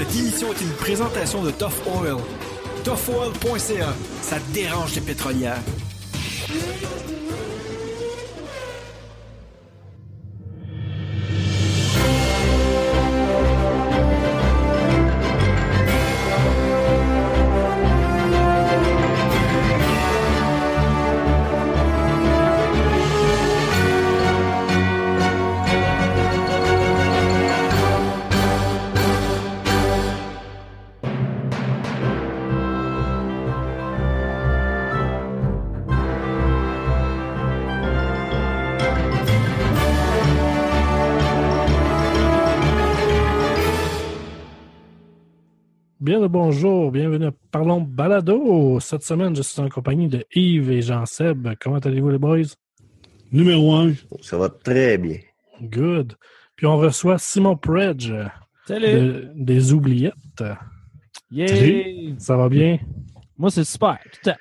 Cette émission est une présentation de Tough Oil. ToughOil.ca, ça dérange les pétrolières. Bonjour, bienvenue à Parlons Balado. Cette semaine, je suis en compagnie de Yves et Jean-Seb. Comment allez-vous les boys? Numéro un. Ça va très bien. Good. Puis on reçoit Simon Predge Salut! de- des Oubliettes. Yay! Ça va bien? Moi, c'est super. Tout à-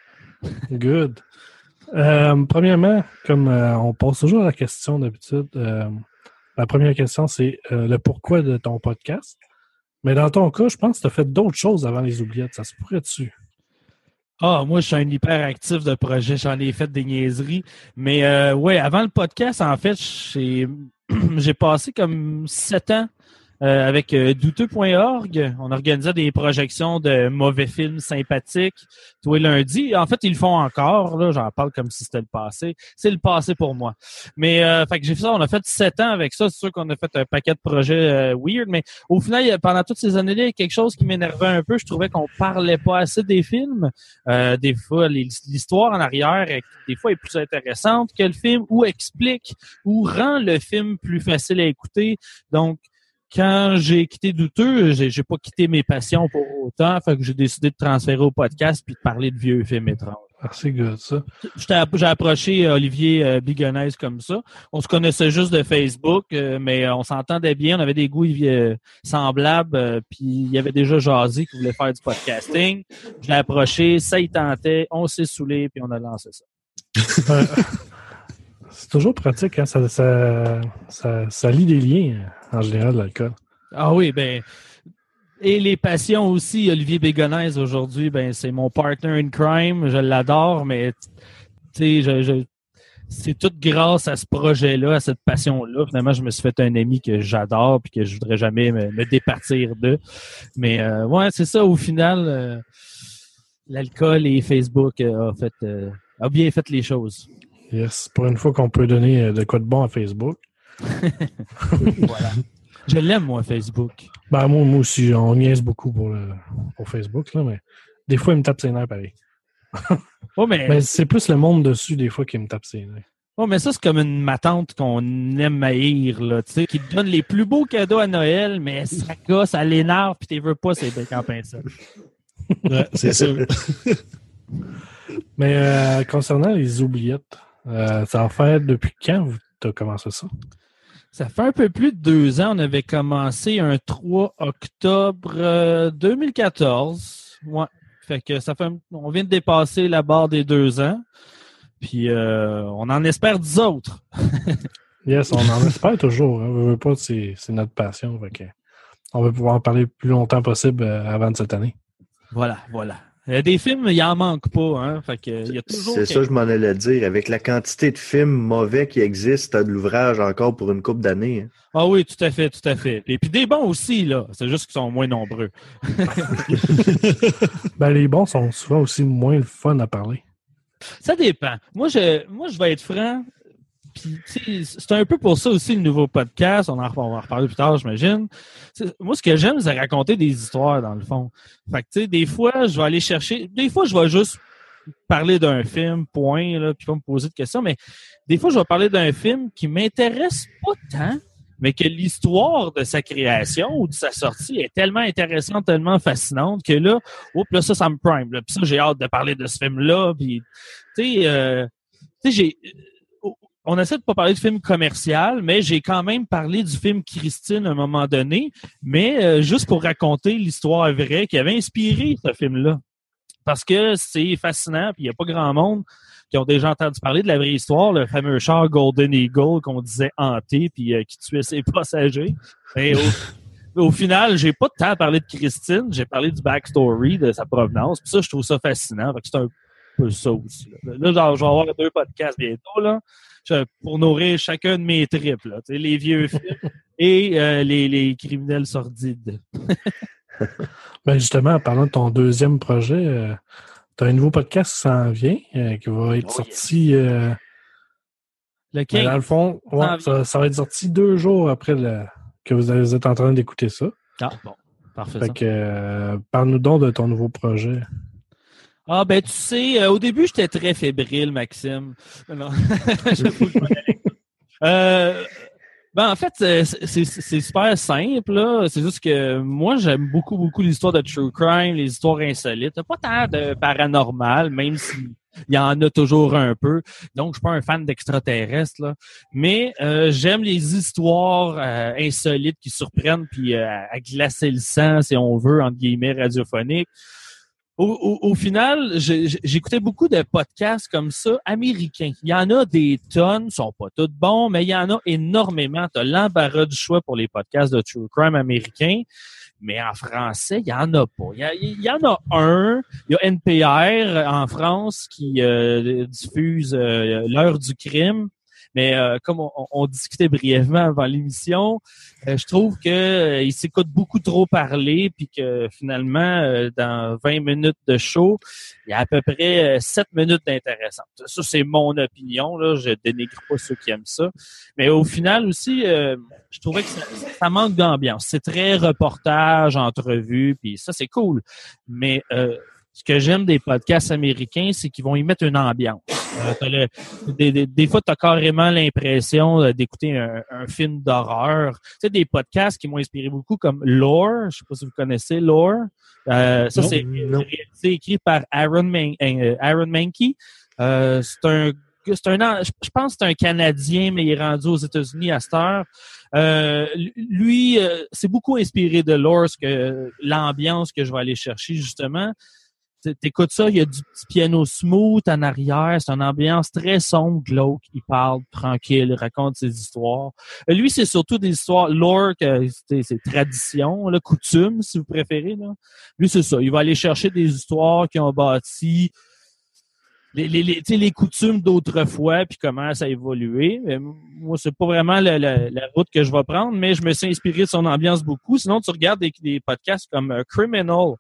Good. Euh, premièrement, comme euh, on pose toujours la question d'habitude, euh, la première question, c'est euh, le pourquoi de ton podcast? Mais dans ton cas, je pense que tu as fait d'autres choses avant les oubliettes. Ça se pourrait-tu? Ah, moi, je suis un hyperactif de projet. J'en ai fait des niaiseries. Mais euh, ouais, avant le podcast, en fait, j'ai passé comme sept ans euh, avec euh, douteux.org. On organisait des projections de mauvais films sympathiques tous les lundis. En fait, ils le font encore. Là, j'en parle comme si c'était le passé. C'est le passé pour moi. Mais euh, fait que j'ai fait ça. On a fait sept ans avec ça. C'est sûr qu'on a fait un paquet de projets euh, weird. Mais au final, pendant toutes ces années-là, il y a quelque chose qui m'énervait un peu. Je trouvais qu'on parlait pas assez des films. Euh, des fois, l'histoire en arrière, des fois, est plus intéressante que le film, ou explique, ou rend le film plus facile à écouter. Donc, quand j'ai quitté Douteux, j'ai j'ai pas quitté mes passions pour autant. Fait que j'ai décidé de transférer au podcast puis de parler de vieux films étranges. Ah, c'est good, ça. J'ai approché euh, Olivier euh, Bigonès comme ça. On se connaissait juste de Facebook, euh, mais euh, on s'entendait bien. On avait des goûts euh, semblables. euh, puis il y avait déjà jasé qui voulait faire du podcasting. Je l'ai approché, ça y tentait, on s'est saoulé, puis on a lancé ça. C'est toujours pratique, hein? ça, ça, ça, ça lie des liens euh, en général, l'alcool. Ah oui, ben et les passions aussi. Olivier Bégonès aujourd'hui, ben c'est mon partner in crime. Je l'adore, mais tu sais, je, je- c'est tout grâce à ce projet-là, à cette passion-là. Finalement, je me suis fait un ami que j'adore puis que je voudrais jamais me, me départir de. Mais euh, ouais, c'est ça. Au final, euh, l'alcool et Facebook euh, a fait euh, a bien fait les choses. Yes, pour une fois qu'on peut donner de quoi de bon à Facebook. Voilà. Je l'aime moi Facebook. Ben, moi, moi aussi, on niaise beaucoup pour, le, pour Facebook, là, mais des fois, il me tape ses nerfs pareil. Oh, mais Mais c'est plus le monde dessus, des fois, qui me tape ses nerfs. Oh, mais ça, c'est comme une matante qu'on aime haïr, là, tu sais, qui te donne les plus beaux cadeaux à Noël, mais ça gosse, ça l'énerve, puis t'es veux pas, c'est bec en pinceau. Ouais, c'est sûr. Mais euh, concernant les oubliettes, euh, ça va faire depuis quand tu as commencé ça? Ça fait un peu plus de deux ans. On avait commencé un 3 octobre euh, 2014. Ouais. Fait que ça fait, un- on vient de dépasser la barre des deux ans. Puis euh, on en espère dix autres. Yes, on en espère toujours. Hein. On veut pas, c'est notre passion. fait que on va pouvoir en parler le plus longtemps possible euh, avant de cette année. Voilà, voilà. Euh, des films, il en manque pas, hein. Fait que il y a toujours. C'est ça, je m'en allais dire. Avec la quantité de films mauvais qui existent, t'as de l'ouvrage encore pour une couple d'années. hein. Ah oui, tout à fait, tout à fait. Et puis des bons aussi, là. C'est juste qu'ils sont moins nombreux. Ben, les bons sont souvent aussi moins le fun à parler. Ça dépend. Moi, je, moi, je vais être franc. C'est un peu pour ça aussi le nouveau podcast. On, en, va en reparler plus tard, j'imagine. Moi, ce que j'aime, c'est raconter des histoires, dans le fond. Fait que, tu sais, des fois, je vais aller chercher. Des fois, je vais juste parler d'un film, point, là, puis pas me poser de questions. Mais des fois, je vais parler d'un film qui m'intéresse pas tant, mais que l'histoire de sa création ou de sa sortie est tellement intéressante, tellement fascinante que là, oups, là, ça, ça me prime. Là. Puis ça, j'ai hâte de parler de ce film-là. Puis, tu sais, euh, tu sais, j'ai. On essaie de pas parler de film commercial, mais j'ai quand même parlé du film Christine à un moment donné, mais euh, juste pour raconter l'histoire vraie qui avait inspiré ce film-là. Parce que c'est fascinant, puis il n'y a pas grand monde qui ont déjà entendu parler de la vraie histoire, le fameux char Golden Eagle qu'on disait hanté puis euh, qui tuait ses passagers. Et au, au final, j'ai pas de temps à parler de Christine. J'ai parlé du backstory, de sa provenance. Puis ça, je trouve ça fascinant. C'est un peu ça aussi. Là, je vais avoir deux podcasts bientôt, là, pour nourrir chacun de mes tripes, là. Les vieux films et euh, les, les criminels sordides. Ben justement, en parlant de ton deuxième projet, tu as un nouveau podcast qui s'en vient, euh, qui va être Oh, sorti. euh, Le ben, 15. dans le fond, ouais, ça, ça va être sorti deux jours après le- que vous, êtes en train d'écouter ça. Ah, bon. Parfait. Fait que euh, parle-nous donc de ton nouveau projet. Ah, ben, tu sais, euh, au début, j'étais très fébrile, Maxime. Non. Euh, ben, en fait, c'est- super simple. C'est juste que moi, j'aime beaucoup, beaucoup les histoires de true crime, les histoires insolites. Pas tant de paranormal, même s'il y en a toujours un peu. Donc, je suis pas un fan d'extraterrestres, là. Mais euh, j'aime les histoires insolites qui surprennent puis à glacer le sang, si on veut, entre guillemets, radiophoniques. Au, au- au final, j'écoutais beaucoup de podcasts comme ça, américains. Il y en a des tonnes, sont pas tous bons, mais il y en a énormément. Tu as l'embarras du choix pour les podcasts de True Crime américains, mais en français, il y en a pas. Il y, a- il y en a un, il y a NPR en France qui euh, diffuse euh, l'heure du crime. Mais euh, comme on, on discutait brièvement avant l'émission, euh, je trouve que euh, s'écoute beaucoup trop parler, puis que finalement, euh, dans 20 minutes de show, il y a à peu près euh, 7 minutes d'intéressantes. Ça, c'est mon opinion. Là, je dénigre pas ceux qui aiment ça. Mais au final aussi, euh, je trouvais que ça, ça manque d'ambiance. C'est très reportage, entrevue, puis ça, c'est cool. Mais euh, ce que j'aime des podcasts américains, c'est qu'ils vont y mettre une ambiance. Euh, le- des, des, des fois, tu as carrément l'impression euh, d'écouter un, un film d'horreur. Tu sais, des podcasts qui m'ont inspiré beaucoup, comme Lore. Je sais pas si vous connaissez Lore. Euh, ça, c'est écrit par Aaron, Man- euh, Aaron Mankey. Euh, c'est un c'est un je pense que c'est un Canadien, mais il est rendu aux États-Unis à cette heure. Euh, lui, euh, c'est beaucoup inspiré de Lore, ce que l'ambiance que je vais aller chercher justement. T'écoutes ça, il y a du petit piano smooth en arrière, c'est une ambiance très sombre, glauque. Il parle tranquille, il raconte ses histoires. Euh, Lui, c'est surtout des histoires lore, c'est c'est tradition, là, coutume, si vous préférez. Lui, c'est ça. Il va aller chercher des histoires qui ont bâti les, les, les, coutumes d'autrefois, puis comment ça a évolué. Mais moi, c'est pas vraiment la, la- la route que je vais prendre, mais je me suis inspiré de son ambiance beaucoup. Sinon, tu regardes des, des podcasts comme euh, Criminal,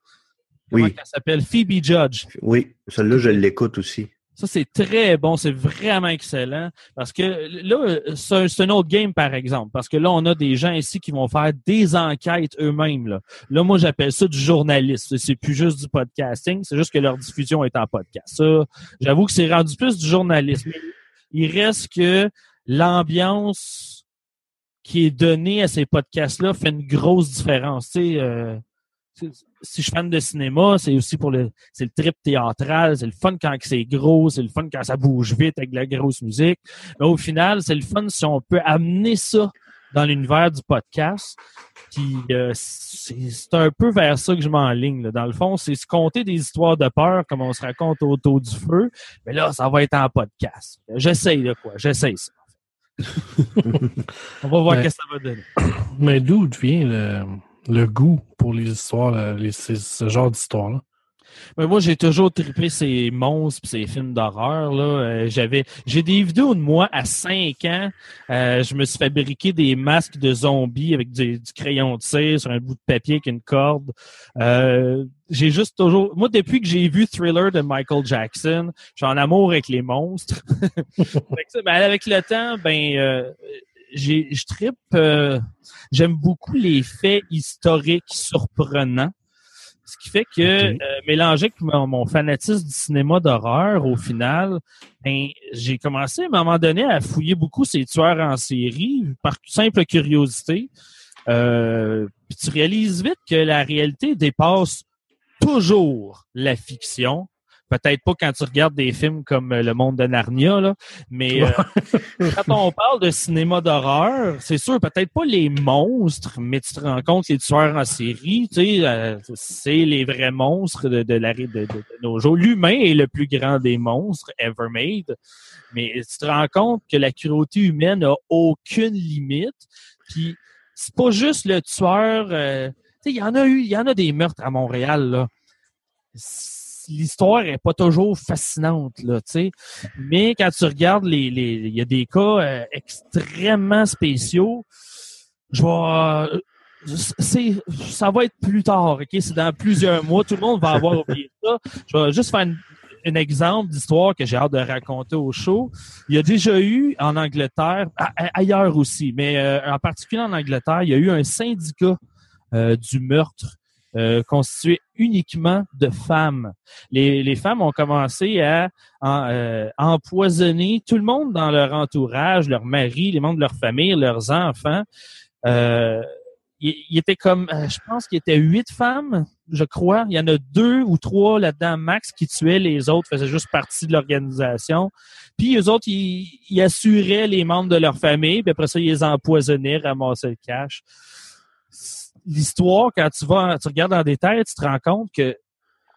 Oui. ça s'appelle Phoebe Judge. Oui, celle-là, je l'écoute aussi. Ça, c'est très bon. C'est vraiment excellent. Parce que là, c'est un, autre game, par exemple. Parce que là, on a des gens ici qui vont faire des enquêtes eux-mêmes. Là. là, moi, j'appelle ça du journalisme. C'est plus juste du podcasting. C'est juste que leur diffusion est en podcast. Ça, j'avoue que c'est rendu plus du journalisme. Il reste que l'ambiance qui est donnée à ces podcasts-là fait une grosse différence. Tu sais, euh, si je suis fan de cinéma, c'est aussi pour le, c'est le trip théâtral, c'est le fun quand c'est gros, c'est le fun quand ça bouge vite avec de la grosse musique. Mais au final, c'est le fun si on peut amener ça dans l'univers du podcast. Puis euh, c'est un peu vers ça que je m'enligne. là. Dans le fond, c'est se compter des histoires de peur comme on se raconte autour du feu. Mais là, ça va être en podcast. J'essaye de quoi? J'essaye ça. on va voir ce que ça va donner. Mais d'où vient le, le goût pour les histoires, ce genre d'histoire-là? Mais moi, j'ai toujours trippé ces monstres pis ces films d'horreur. Euh, j'avais, j'ai des vidéos de moi à 5 ans. Euh, je me suis fabriqué des masques de zombies avec du, crayon de cire sur un bout de papier avec une corde. Euh, j'ai juste toujours, moi, depuis que j'ai vu Thriller de Michael Jackson, je suis en amour avec les monstres. Ça, ben, avec le temps, ben, j'ai, je euh, j'aime beaucoup les faits historiques surprenants. Ce qui fait que, euh, mélangé avec mon, mon fanatisme du cinéma d'horreur, au final, ben, j'ai commencé à un moment donné à fouiller beaucoup ces tueurs en série par simple curiosité. Euh, puis tu réalises vite que la réalité dépasse toujours la fiction. Peut-être pas quand tu regardes des films comme euh, Le Monde de Narnia, là, mais euh, quand on parle de cinéma d'horreur, c'est sûr, peut-être pas les monstres, mais tu te rends compte que les tueurs en série, tu sais, euh, c'est les vrais monstres de, de, la, de, de- de nos jours. L'humain est le plus grand des monstres ever made, mais tu te rends compte que la cruauté humaine n'a aucune limite. Puis c'est pas juste le tueur. euh, tu sais, il y en a eu, il y en a des meurtres à Montréal, là. L'histoire est pas toujours fascinante, là, tu sais. Mais quand tu regardes les, les, il y a des cas euh, extrêmement spéciaux. Je vais, euh, c'est, ça va être plus tard, ok? C'est dans plusieurs mois. Tout le monde va avoir oublié ça. Je vais juste faire une- un exemple d'histoire que j'ai hâte de raconter au show. Il y a déjà eu en Angleterre, a- ailleurs aussi, mais euh, en particulier en Angleterre, il y a eu un syndicat euh, du meurtre euh, constitué uniquement de femmes. Les, femmes ont commencé à, euh, empoisonner tout le monde dans leur entourage, leurs maris, les membres de leur famille, leurs enfants. Euh, il, il était comme, euh, je pense qu'il était huit femmes, je crois. Il y en a deux ou trois là-dedans max qui tuaient, les autres faisaient juste partie de l'organisation. Puis eux autres, ils, ils assuraient les membres de leur famille, puis après ça, ils les empoisonnaient, ramassaient le cash. L'histoire, quand tu vas, tu regardes en détail, tu te rends compte que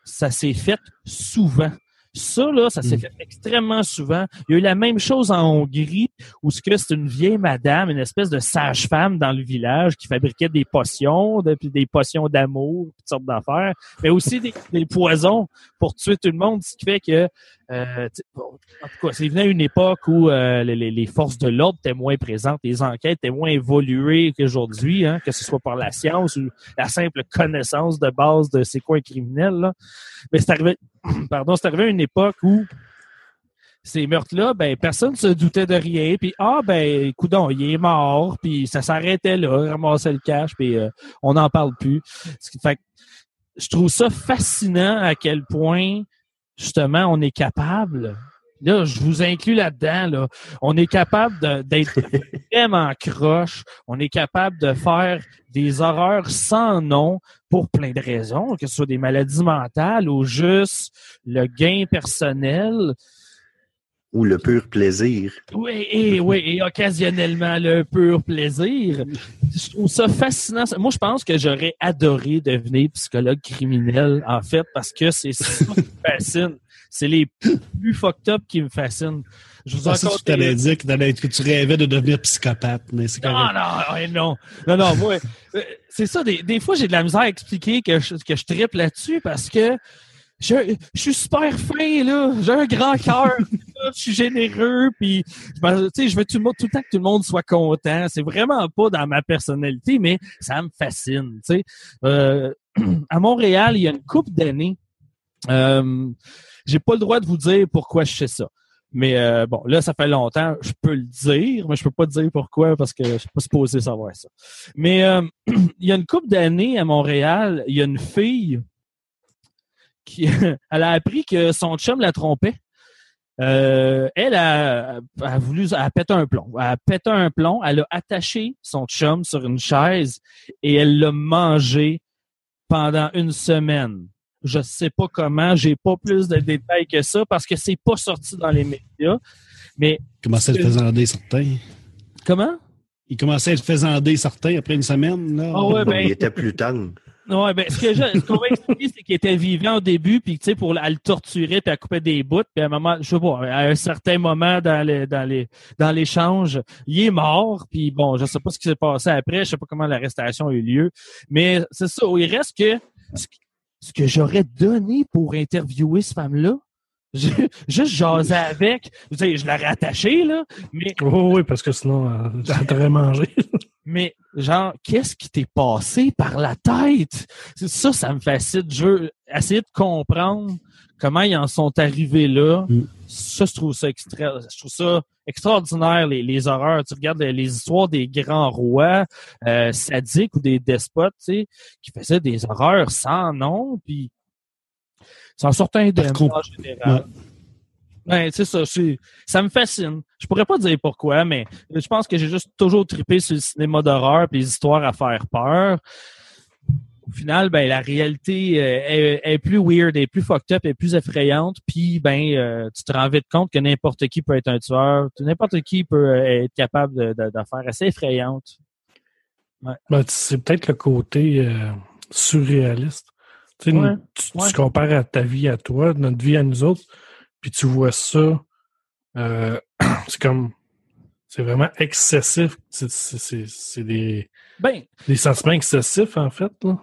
ça s'est fait souvent. Ça, là, ça s'est Mm. fait extrêmement souvent. Il y a eu la même chose en Hongrie, où ce que c'est une vieille madame, une espèce de sage-femme dans le village qui fabriquait des potions, de- puis des potions d'amour, toutes sortes d'affaires, mais aussi des, des poisons pour tuer tout le monde, ce qui fait que, euh, bon, en tout cas, c'est venu à une époque où euh, les forces de l'ordre étaient moins présentes, les enquêtes étaient moins évoluées qu'aujourd'hui, hein, que ce soit par la science ou la simple connaissance de base de c'est quoi un criminel. Là. Mais c'est arrivé, pardon, c'est arrivé à une époque où ces meurtres-là, ben personne se doutait de rien. Puis ah ben, coudon, il est mort. Puis ça s'arrêtait là, ramassait le cash. Puis euh, on n'en parle plus. Fait que je trouve ça fascinant à quel point justement on est capable. Là, je vous inclus là-dedans. Là, on est capable d'être vraiment croche. On est capable de faire des horreurs sans nom pour plein de raisons, que ce soit des maladies mentales ou juste le gain personnel. Ou le pur plaisir. Oui, et, oui, et occasionnellement le pur plaisir. Je trouve ça fascinant. Moi, je pense que j'aurais adoré devenir psychologue criminel, en fait, parce que c'est ça qui me fascine. C'est les plus fucked up qui me fascinent. Je vous en Ah, tu t'allais dire que, tu rêvais de devenir psychopathe, mais c'est non, correct. non, non. Non, non, moi, euh, c'est ça, des, des fois, j'ai de la misère à expliquer que je, que je trippe là-dessus parce que je, je suis super fin, là. J'ai un grand cœur. je suis généreux, puis je me- tu sais, je veux tout le, monde, tout le temps que tout le monde soit content. C'est vraiment pas dans ma personnalité, mais ça me fascine, tu sais. Euh, à Montréal, il y a une couple d'années, euh, j'ai pas le droit de vous dire pourquoi je fais ça. Mais euh, bon, là, ça fait longtemps, je peux le dire, mais je peux pas te dire pourquoi parce que je suis pas supposé savoir ça. Mais euh, il y a une couple d'années à Montréal, il y a une fille qui elle a appris que son chum la trompait. Euh, elle a, a voulu, a pété un plomb. Elle a pété un plomb, elle a attaché son chum sur une chaise et elle l'a mangé pendant une semaine. Je sais pas comment, j'ai pas plus de détails que ça parce que c'est pas sorti dans les médias. Mais Il commençait à le faisander certains. comment? Il commençait à le faisander certains après une semaine. Là. Ah ouais, ben- Il était plus tendre. Ouais, ben, ce que je, ce qu'on va expliquer, c'est qu'il était vivant au début, puis tu sais, pour elle le torturer, puis elle coupait des bouts, puis à un moment, je sais pas, à un certain moment dans les, dans les, dans l'échange, il est mort, puis bon, je sais pas ce qui s'est passé après, je sais pas comment l'arrestation a eu lieu, mais c'est ça, il reste que ce, que j'aurais donné pour interviewer cette femme-là, juste jaser avec, je l'aurais attaché, là, mais Oui, oui, parce que sinon, euh, elle t'aurait mangé. mais genre, qu'est-ce qui t'est passé par la tête? Ça, ça me fascine. Je veux essayer de comprendre comment ils en sont arrivés là. Mm. Ça, je trouve ça extra, je trouve ça extraordinaire, les, les horreurs. Tu regardes les, les histoires des grands rois euh, sadiques ou des despotes, tu sais, qui faisaient des horreurs sans nom, puis s'en sortent indemnes en général. Ouais, c'est ça. Ça me fascine. Je pourrais pas dire pourquoi, mais je pense que j'ai juste toujours trippé sur le cinéma d'horreur et les histoires à faire peur. Au final, ben la réalité euh, est, est plus weird, est plus fucked up, est plus effrayante. Puis ben, euh, tu te rends vite compte que n'importe qui peut être un tueur, n'importe qui peut euh, être capable de- de- d'affaires assez effrayantes. Ben, c'est peut-être le côté euh, surréaliste. Tu, sais, Ouais, tu, ouais. tu compares à ta vie à toi, notre vie à nous autres, puis tu vois ça, euh, c'est comme, c'est vraiment excessif. C'est des, Ben, Des sentiments excessifs, en fait. Là.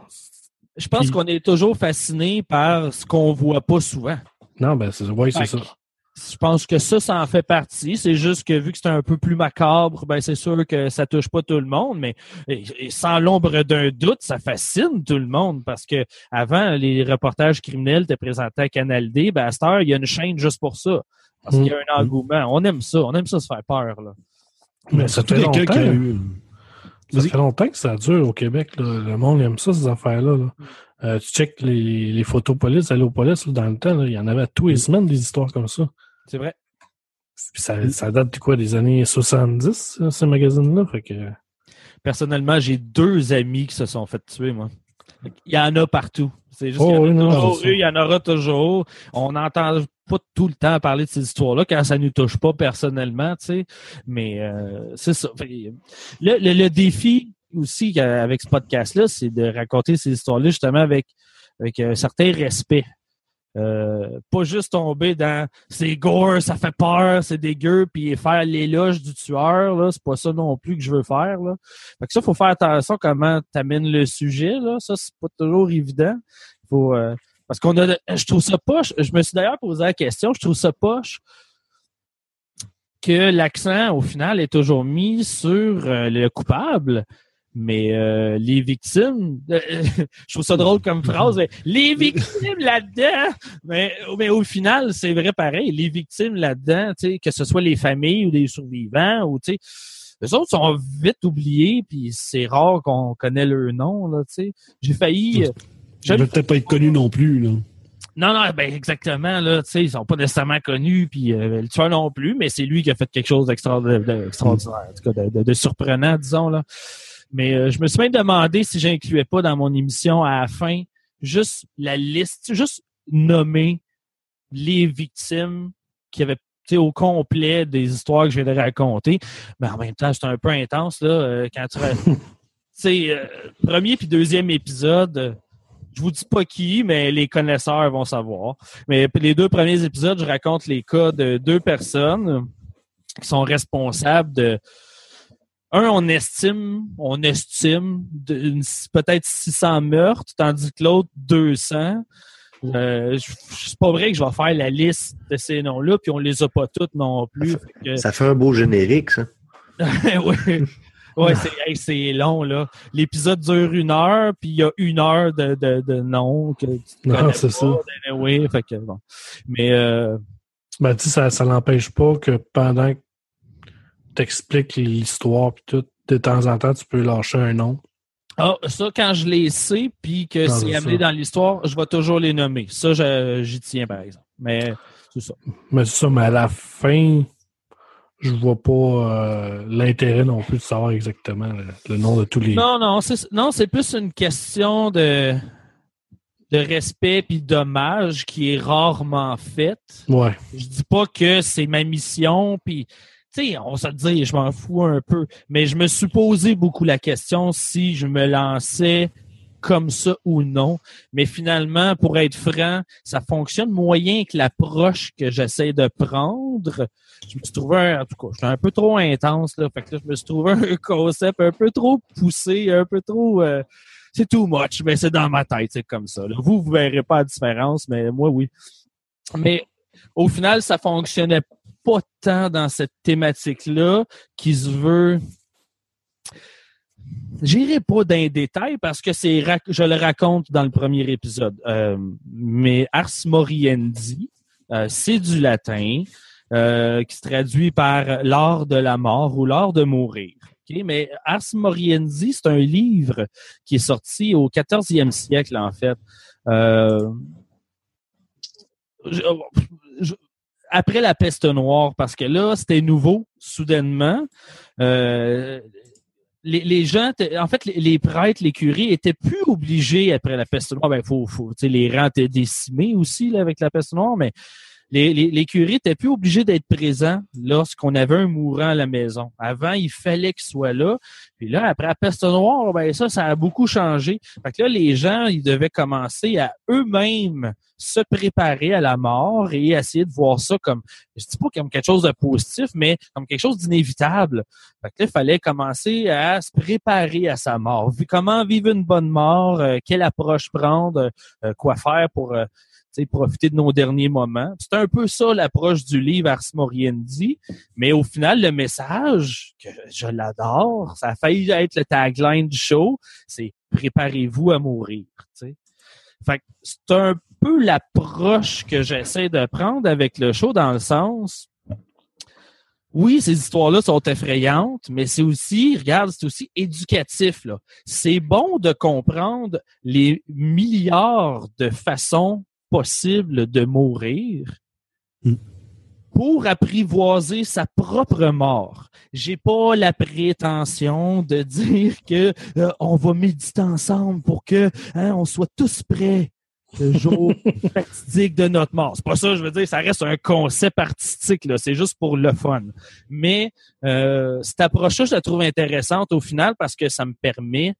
je pense Puis- qu'on est toujours fasciné par ce qu'on voit pas souvent. Non, ben, c'est ouais, c'est ça. Je pense que ça, ça en fait partie. C'est juste que vu que c'est un peu plus macabre, ben c'est sûr que ça touche pas tout le monde, mais et- et sans l'ombre d'un doute, ça fascine tout le monde parce que avant les reportages criminels étaient présentés à Canal D, ben à cette heure, il y a une chaîne juste pour ça. Parce Mm. qu'il y a un engouement. On aime ça. On aime ça se faire peur. Là. Mais ça fait quelqu'un longtemps. Ça fait longtemps que ça dure au Québec. là. Le monde aime ça, ces affaires-là. là. Euh, tu checkes les, les photos police, Allo Police, là, dans le temps, là, il y en avait tous les semaines des histoires comme ça. C'est vrai. Puis ça, ça date de quoi, des années 70, ça, ces magazines-là? Fait que, Personnellement, j'ai deux amis qui se sont fait tuer, moi. Il y en a partout. C'est juste Oh, qu'il y en a non, toujours eu, il y en aura toujours. On n'entend pas tout le temps parler de ces histoires-là quand ça ne nous touche pas personnellement, tu sais. Mais euh, c'est ça. Le, le- défi aussi avec ce podcast-là, c'est de raconter ces histoires-là justement avec, avec un certain respect. Euh, pas juste tomber dans c'est gore, ça fait peur, c'est dégueu, puis faire l'éloge du tueur, là, c'est pas ça non plus que je veux faire. Là. Fait que ça, faut faire attention comment t'amènes le sujet, là. Ça, c'est pas toujours évident. Faut, euh, parce qu'on a je trouve ça poche. Je me suis d'ailleurs posé la question, je trouve ça poche que l'accent, au final, est toujours mis sur euh, le coupable. Mais euh, les victimes, euh, je trouve ça drôle comme phrase, mais les victimes là-dedans, mais, mais au final, c'est vrai pareil. Les victimes là-dedans, que ce soit les familles ou des survivants, ou tu sais, les autres sont vite oubliés, puis c'est rare qu'on connaît leur nom, là, tu sais. J'ai failli. Je ne peut-être pas être connu non plus. Là. non, non, ben exactement, là, ils sont pas nécessairement connus, puis euh, le tueur non plus, mais c'est lui qui a fait quelque chose d'extra- de- d'extraordinaire, en tout cas, de, de- de surprenant, disons, là. Mais euh, je me suis même demandé si j'incluais pas dans mon émission à la fin juste la liste, juste nommer les victimes qui avaient au complet des histoires que je viens de raconter. Mais en même temps, c'est un peu intense, là, euh, quand tu... sais, euh, premier puis deuxième épisode... je vous dis pas qui, mais les connaisseurs vont savoir. Mais les deux premiers épisodes, je raconte les cas de deux personnes qui sont responsables de un, on estime, on estime peut-être 600 meurtres, tandis que l'autre 200. Euh, c'est pas vrai que je vais faire la liste de ces noms-là, puis on les a pas toutes non plus. Fait que- Ça fait un beau générique, ça. ouais, ouais c'est hey, long, là. L'épisode dure une heure, puis il y a une heure de, de, de noms que tu Non, c'est ça. anyway, fait que bon. Mais euh, ben, tu sais, ça, ça n'empêche pas que pendant que t'expliques l'histoire pis tout, de temps en temps, tu peux lâcher un nom. ah, ça, quand je les sais, puis que c'est amené dans l'histoire, je vais toujours les nommer. Ça, j'y tiens, par exemple. Mais c'est ça. Mais c'est ça, mais à la fin, je vois pas euh, l'intérêt non plus de savoir exactement le, le nom de tous les. Non, non, c'est non, c'est plus une question de de respect puis d'hommage qui est rarement faite. Ouais. Je dis pas que c'est ma mission, puis tu sais, on se dit, je m'en fous un peu, mais je me suis posé beaucoup la question si je me lançais comme ça ou non. Mais finalement, pour être franc, ça fonctionne moyen que l'approche que j'essaie de prendre. Je me suis trouvé, un, en tout cas, j'étais un peu trop intense, là. Fait que là, je me suis trouvé un concept un peu trop poussé, un peu trop... euh, c'est too much, mais c'est dans ma tête, c'est comme ça. là. Vous, vous verrez pas la différence, mais moi, oui. Mais au final, ça fonctionnait pas tant dans cette thématique-là qui se veut. J'irai pas dans les détails parce que c'est je le raconte dans le premier épisode. Euh, mais Ars Moriendi, euh, c'est du latin euh, qui se traduit par l'art de la mort ou l'art de mourir. Mais Ars Moriendi, c'est un livre qui est sorti au 14e siècle, en fait. Après la peste noire, parce que là, c'était nouveau, soudainement. Les, gens, en fait, les, prêtres, les curés étaient plus obligés après la peste noire. Ben, faut, faut, les rangs étaient décimés aussi avec la peste noire, mais les, les, les curés étaient plus obligés d'être présents lorsqu'on avait un mourant à la maison. Avant, il fallait qu'il soit là. Puis là, après la peste noire, ben ça, ça a beaucoup changé. Fait que là, les gens, ils devaient commencer à eux-mêmes se préparer à la mort et essayer de voir ça comme, je dis pas comme quelque chose de positif, mais comme quelque chose d'inévitable. Fait que là, il fallait commencer à se préparer à sa mort. Comment vivre une bonne mort, euh, quelle approche prendre, euh, quoi faire pour euh, profiter de nos derniers moments. C'est un peu ça l'approche du livre Ars Moriendi, mais au final, le message, que je l'adore, ça a failli être le tagline du show, c'est « Préparez-vous à mourir ». Fait que c'est un peu l'approche que j'essaie de prendre avec le show dans le sens oui, ces histoires-là sont effrayantes, mais c'est aussi, regarde, c'est aussi éducatif. Là. C'est bon de comprendre les milliards de façons possibles de mourir Mm. pour apprivoiser sa propre mort. J'ai pas la prétention de dire que euh, on va méditer ensemble pour que hein, on soit tous prêts le jour fatidique de notre mort. C'est pas ça, je veux dire, ça reste un concept artistique, là. C'est juste pour le fun. Mais euh, cette approche-là, je la trouve intéressante au final parce que ça me permet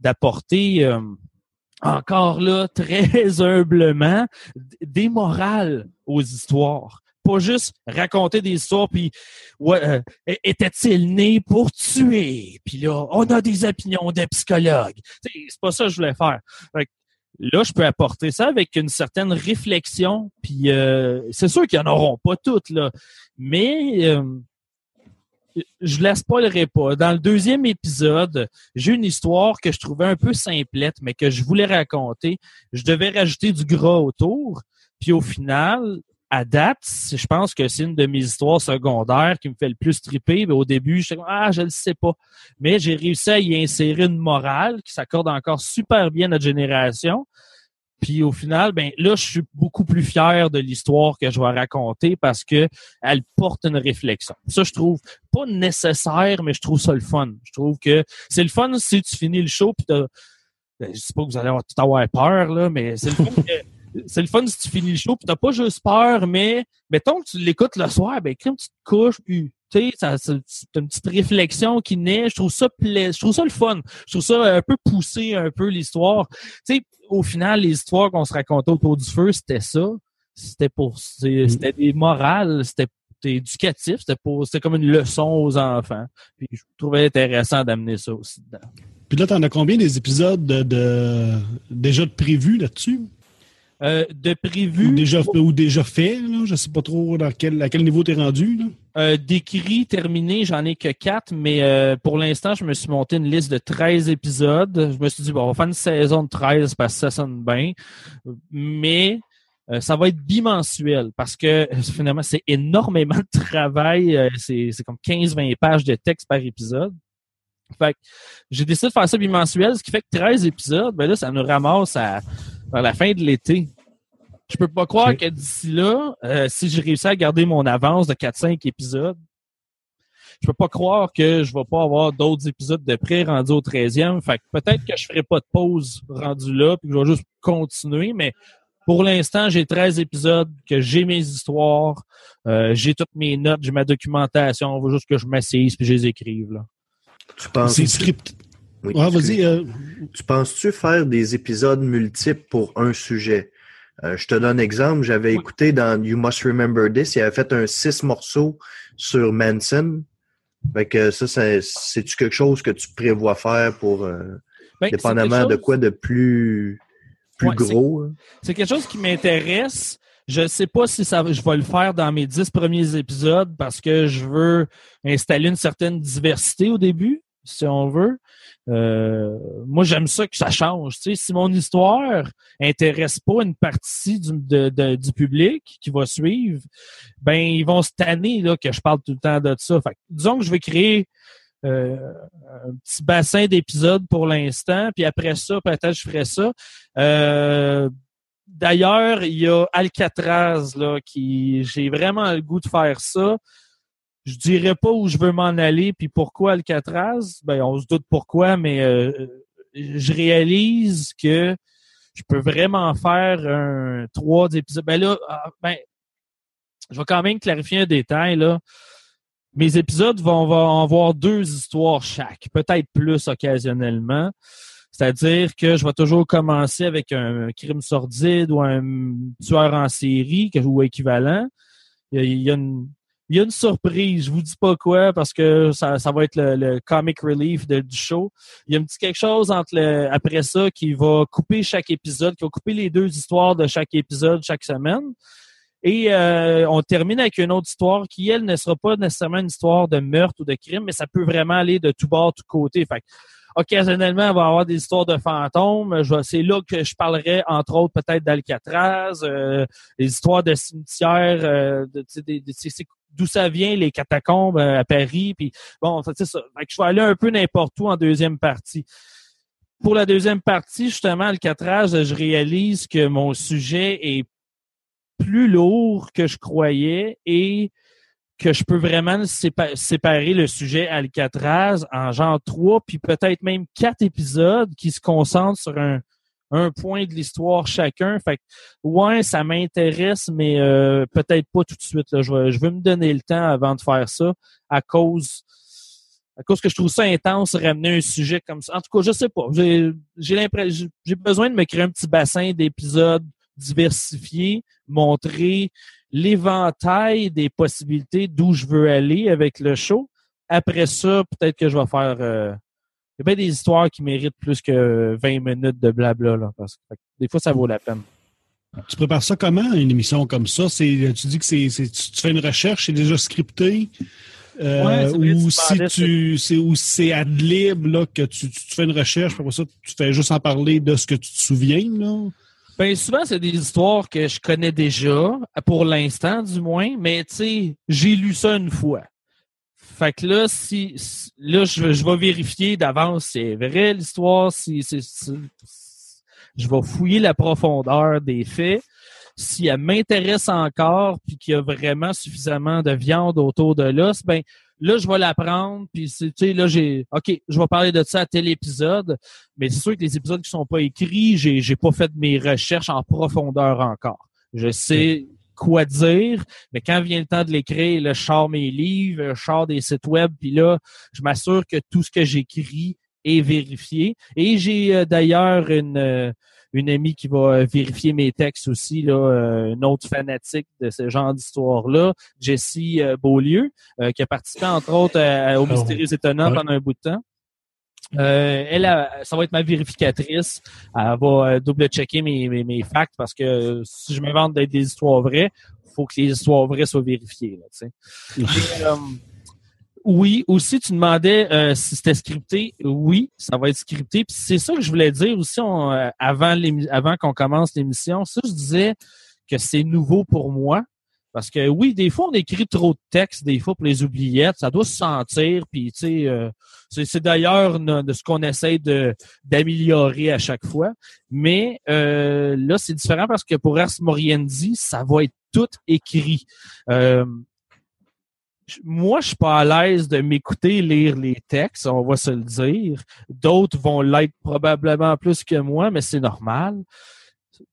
d'apporter euh, encore là, très humblement, des morales aux histoires. Pas juste raconter des histoires, puis ouais, euh, était-il né pour tuer? Puis là, on a des opinions de psychologues. C'est pas ça que je voulais faire. Fait que là, je peux apporter ça avec une certaine réflexion. Puis euh, c'est sûr qu'ils en auront pas toutes. Mais euh, je la spoilerai pas. Dans le deuxième épisode, j'ai une histoire que je trouvais un peu simplette, mais que je voulais raconter. Je devais rajouter du gras autour. Puis au final, à date, je pense que c'est une de mes histoires secondaires qui me fait le plus triper. Mais au début, je ah, je le sais pas. Mais j'ai réussi à y insérer une morale qui s'accorde encore super bien à notre génération. Puis au final, ben là, je suis beaucoup plus fier de l'histoire que je vais raconter parce que elle porte une réflexion. Ça, je trouve pas nécessaire, mais je trouve ça le fun. Je trouve que c'est le fun si tu finis le show puis t'as- ben, je sais pas que vous allez avoir, tout avoir peur là, mais c'est le fun. que- c'est le fun si tu finis le show puis t'as pas juste peur, mais mettons que tu l'écoutes le soir, ben crime, tu te couches puis tu sais, ça, ça- c'est une petite réflexion qui naît. Je trouve ça pla- je trouve ça le fun. Je trouve ça un peu poussé un peu l'histoire. Tu sais, au final, les histoires qu'on se racontait autour du feu, c'était ça. C'était pour, c'est- c'était des morales, c'était c'était éducatif, c'était pour, c'était comme une leçon aux enfants. Puis je trouvais intéressant d'amener ça aussi dedans. Puis là, t'en as combien des épisodes de, de- déjà de prévus là-dessus? Euh, de Ou prévu, déjà, ou déjà fait, là? Je sais pas trop dans quel, à quel niveau t'es rendu, là. euh, d'écrit terminé, j'en ai que quatre, mais euh, pour l'instant, je me suis monté une liste de 13 épisodes. Je me suis dit, bon, on va faire une saison de 13 parce que ça sonne bien. Mais euh, ça va être bimensuel parce que finalement, c'est énormément de travail. C'est c'est comme 15-20 pages de texte par épisode. Fait que j'ai décidé de faire ça bimensuel, ce qui fait que 13 épisodes, ben là, ça nous ramasse à, vers la fin de l'été. Je peux pas croire que d'ici là, euh, si je réussis à garder mon avance de 4-5 épisodes, je peux pas croire que je vais pas avoir d'autres épisodes de près rendus au 13e. Fait que peut-être que je ferai pas de pause rendu là, puis que je vais juste continuer, mais pour l'instant, j'ai 13 épisodes, que j'ai mes histoires, euh, j'ai toutes mes notes, j'ai ma documentation, il faut juste que je m'assise puis je les écrive. Là. Tu penses C'est script. Oui, vas-y. euh, Tu penses-tu faire des épisodes multiples pour un sujet? Euh, je te donne exemple. J'avais Oui. écouté dans You Must Remember This, il avait fait un six morceaux sur Manson. Fait que ça, c'est- c'est-tu quelque chose que tu prévois faire pour, euh, Ben, dépendamment de quoi de plus, plus Ouais, c'est- gros? hein? C'est quelque chose qui m'intéresse. Je ne sais pas si ça, je vais le faire dans mes dix premiers épisodes parce que je veux installer une certaine diversité au début, si on veut. Euh, moi, j'aime ça que ça change. Tu sais, si mon histoire intéresse pas une partie du, public qui va suivre, ben ils vont se tanner là, que je parle tout le temps de ça. Fait disons que je vais créer euh, un petit bassin d'épisodes pour l'instant, puis après ça, peut-être je ferai ça. Euh, D'ailleurs, il y a Alcatraz là qui j'ai vraiment le goût de faire ça. Je dirais pas où je veux m'en aller puis pourquoi Alcatraz. Ben on se doute pourquoi, mais euh, je réalise que je peux vraiment faire un trois épisodes. Ben là, ah, ben je vais quand même clarifier un détail là. Mes épisodes vont, vont avoir deux histoires chaque, peut-être plus occasionnellement. C'est-à-dire que je vais toujours commencer avec un crime sordide ou un tueur en série ou équivalent. Il y a une, il y a une surprise, je vous dis pas quoi parce que ça, ça va être le, comic relief de- du show. Il y a un petit quelque chose entre le, après ça qui va couper chaque épisode, qui va couper les deux histoires de chaque épisode chaque semaine. Et euh, on termine avec une autre histoire qui, elle, ne sera pas nécessairement une histoire de meurtre ou de crime, mais ça peut vraiment aller de tout bord, tout côté. Fait occasionnellement, on va avoir des histoires de fantômes. C'est là que je parlerai, entre autres, peut-être d'Alcatraz, euh, des histoires de cimetières, euh, de, d'où ça vient, les catacombes euh, à Paris. Puis bon, c'est ça. Fait que je vais aller un peu n'importe où en deuxième partie. Pour la deuxième partie, justement, Alcatraz, je réalise que mon sujet est plus lourd que je croyais et que je peux vraiment sépa- séparer le sujet Alcatraz en genre trois, puis peut-être même quatre épisodes qui se concentrent sur un, un point de l'histoire chacun. Fait que, ouais, ça m'intéresse, mais euh, peut-être pas tout de suite. Là. Je, je veux me donner le temps avant de faire ça à cause à cause que je trouve ça intense ramener un sujet comme ça. En tout cas, je sais pas. J'ai l'impression j'ai besoin de me créer un petit bassin d'épisodes diversifiés, montrer l'éventail des possibilités d'où je veux aller avec le show. Après ça, peut-être que je vais faire euh, y a bien des histoires qui méritent plus que 20 minutes de blabla là, parce que des fois ça vaut la peine. Tu prépares ça comment, une émission comme ça? C'est, tu dis que c'est, tu, tu fais une recherche, c'est déjà scripté? Euh, Ouais, ou si tu c'est ou si c'est ad lib là que tu, tu, tu fais une recherche après ça tu fais juste en parler de ce que tu te souviens là? Ben souvent c'est des histoires que je connais déjà pour l'instant du moins, mais tu sais, j'ai lu ça une fois. Fait que là si si- là je, je vais vérifier d'avance si c'est vrai l'histoire, si c'est si- je vais fouiller la profondeur des faits. Si elle m'intéresse encore puis qu'il y a vraiment suffisamment de viande autour de l'os, ben là je vais la prendre puis c'est tu sais là j'ai OK, je vais parler de ça à tel épisode, mais c'est sûr que les épisodes qui sont pas écrits, j'ai j'ai pas fait mes recherches en profondeur encore. Je sais quoi dire, mais quand vient le temps de l'écrire, là, je sors mes livres, je sors des sites web, puis là, je m'assure que tout ce que j'écris est vérifié. Et j'ai euh, d'ailleurs une euh, une amie qui va euh, vérifier mes textes aussi, là, euh, une autre fanatique de ce genre d'histoire-là, Jessie Beaulieu, euh, qui a participé entre autres à- au Oh. Mystérieux Étonnant Ouais. pendant un bout de temps. Euh, elle, a- ça va être ma vérificatrice. Elle va euh, double-checker mes, mes, mes facts parce que euh, si je m'invente d'être des histoires vraies, faut que les histoires vraies soient vérifiées. Là, tu sais. Et, euh, oui, aussi, tu demandais euh, si c'était scripté. Oui, ça va être scripté. Puis c'est ça que je voulais dire aussi on, avant, avant qu'on commence l'émission. Ça, je disais que c'est nouveau pour moi. Parce que oui, des fois, on écrit trop de textes, des fois, pour les oubliettes. Ça doit se sentir. Puis, tu sais, euh, c'est, d'ailleurs de ce qu'on essaie d'améliorer à chaque fois. Mais euh, là, c'est différent parce que pour Ars Moriendi, ça va être tout écrit. Euh, moi, je suis pas à l'aise de m'écouter lire les textes, on va se le dire. D'autres vont l'être probablement plus que moi, mais c'est normal.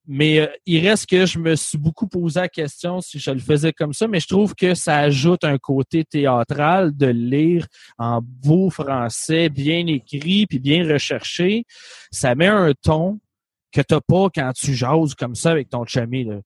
Mais euh, il reste que je me suis beaucoup posé la question si je le faisais comme ça, mais je trouve que ça ajoute un côté théâtral de lire en beau français, bien écrit puis bien recherché. Ça met un ton que t'as pas quand tu jases comme ça avec ton chami. Là,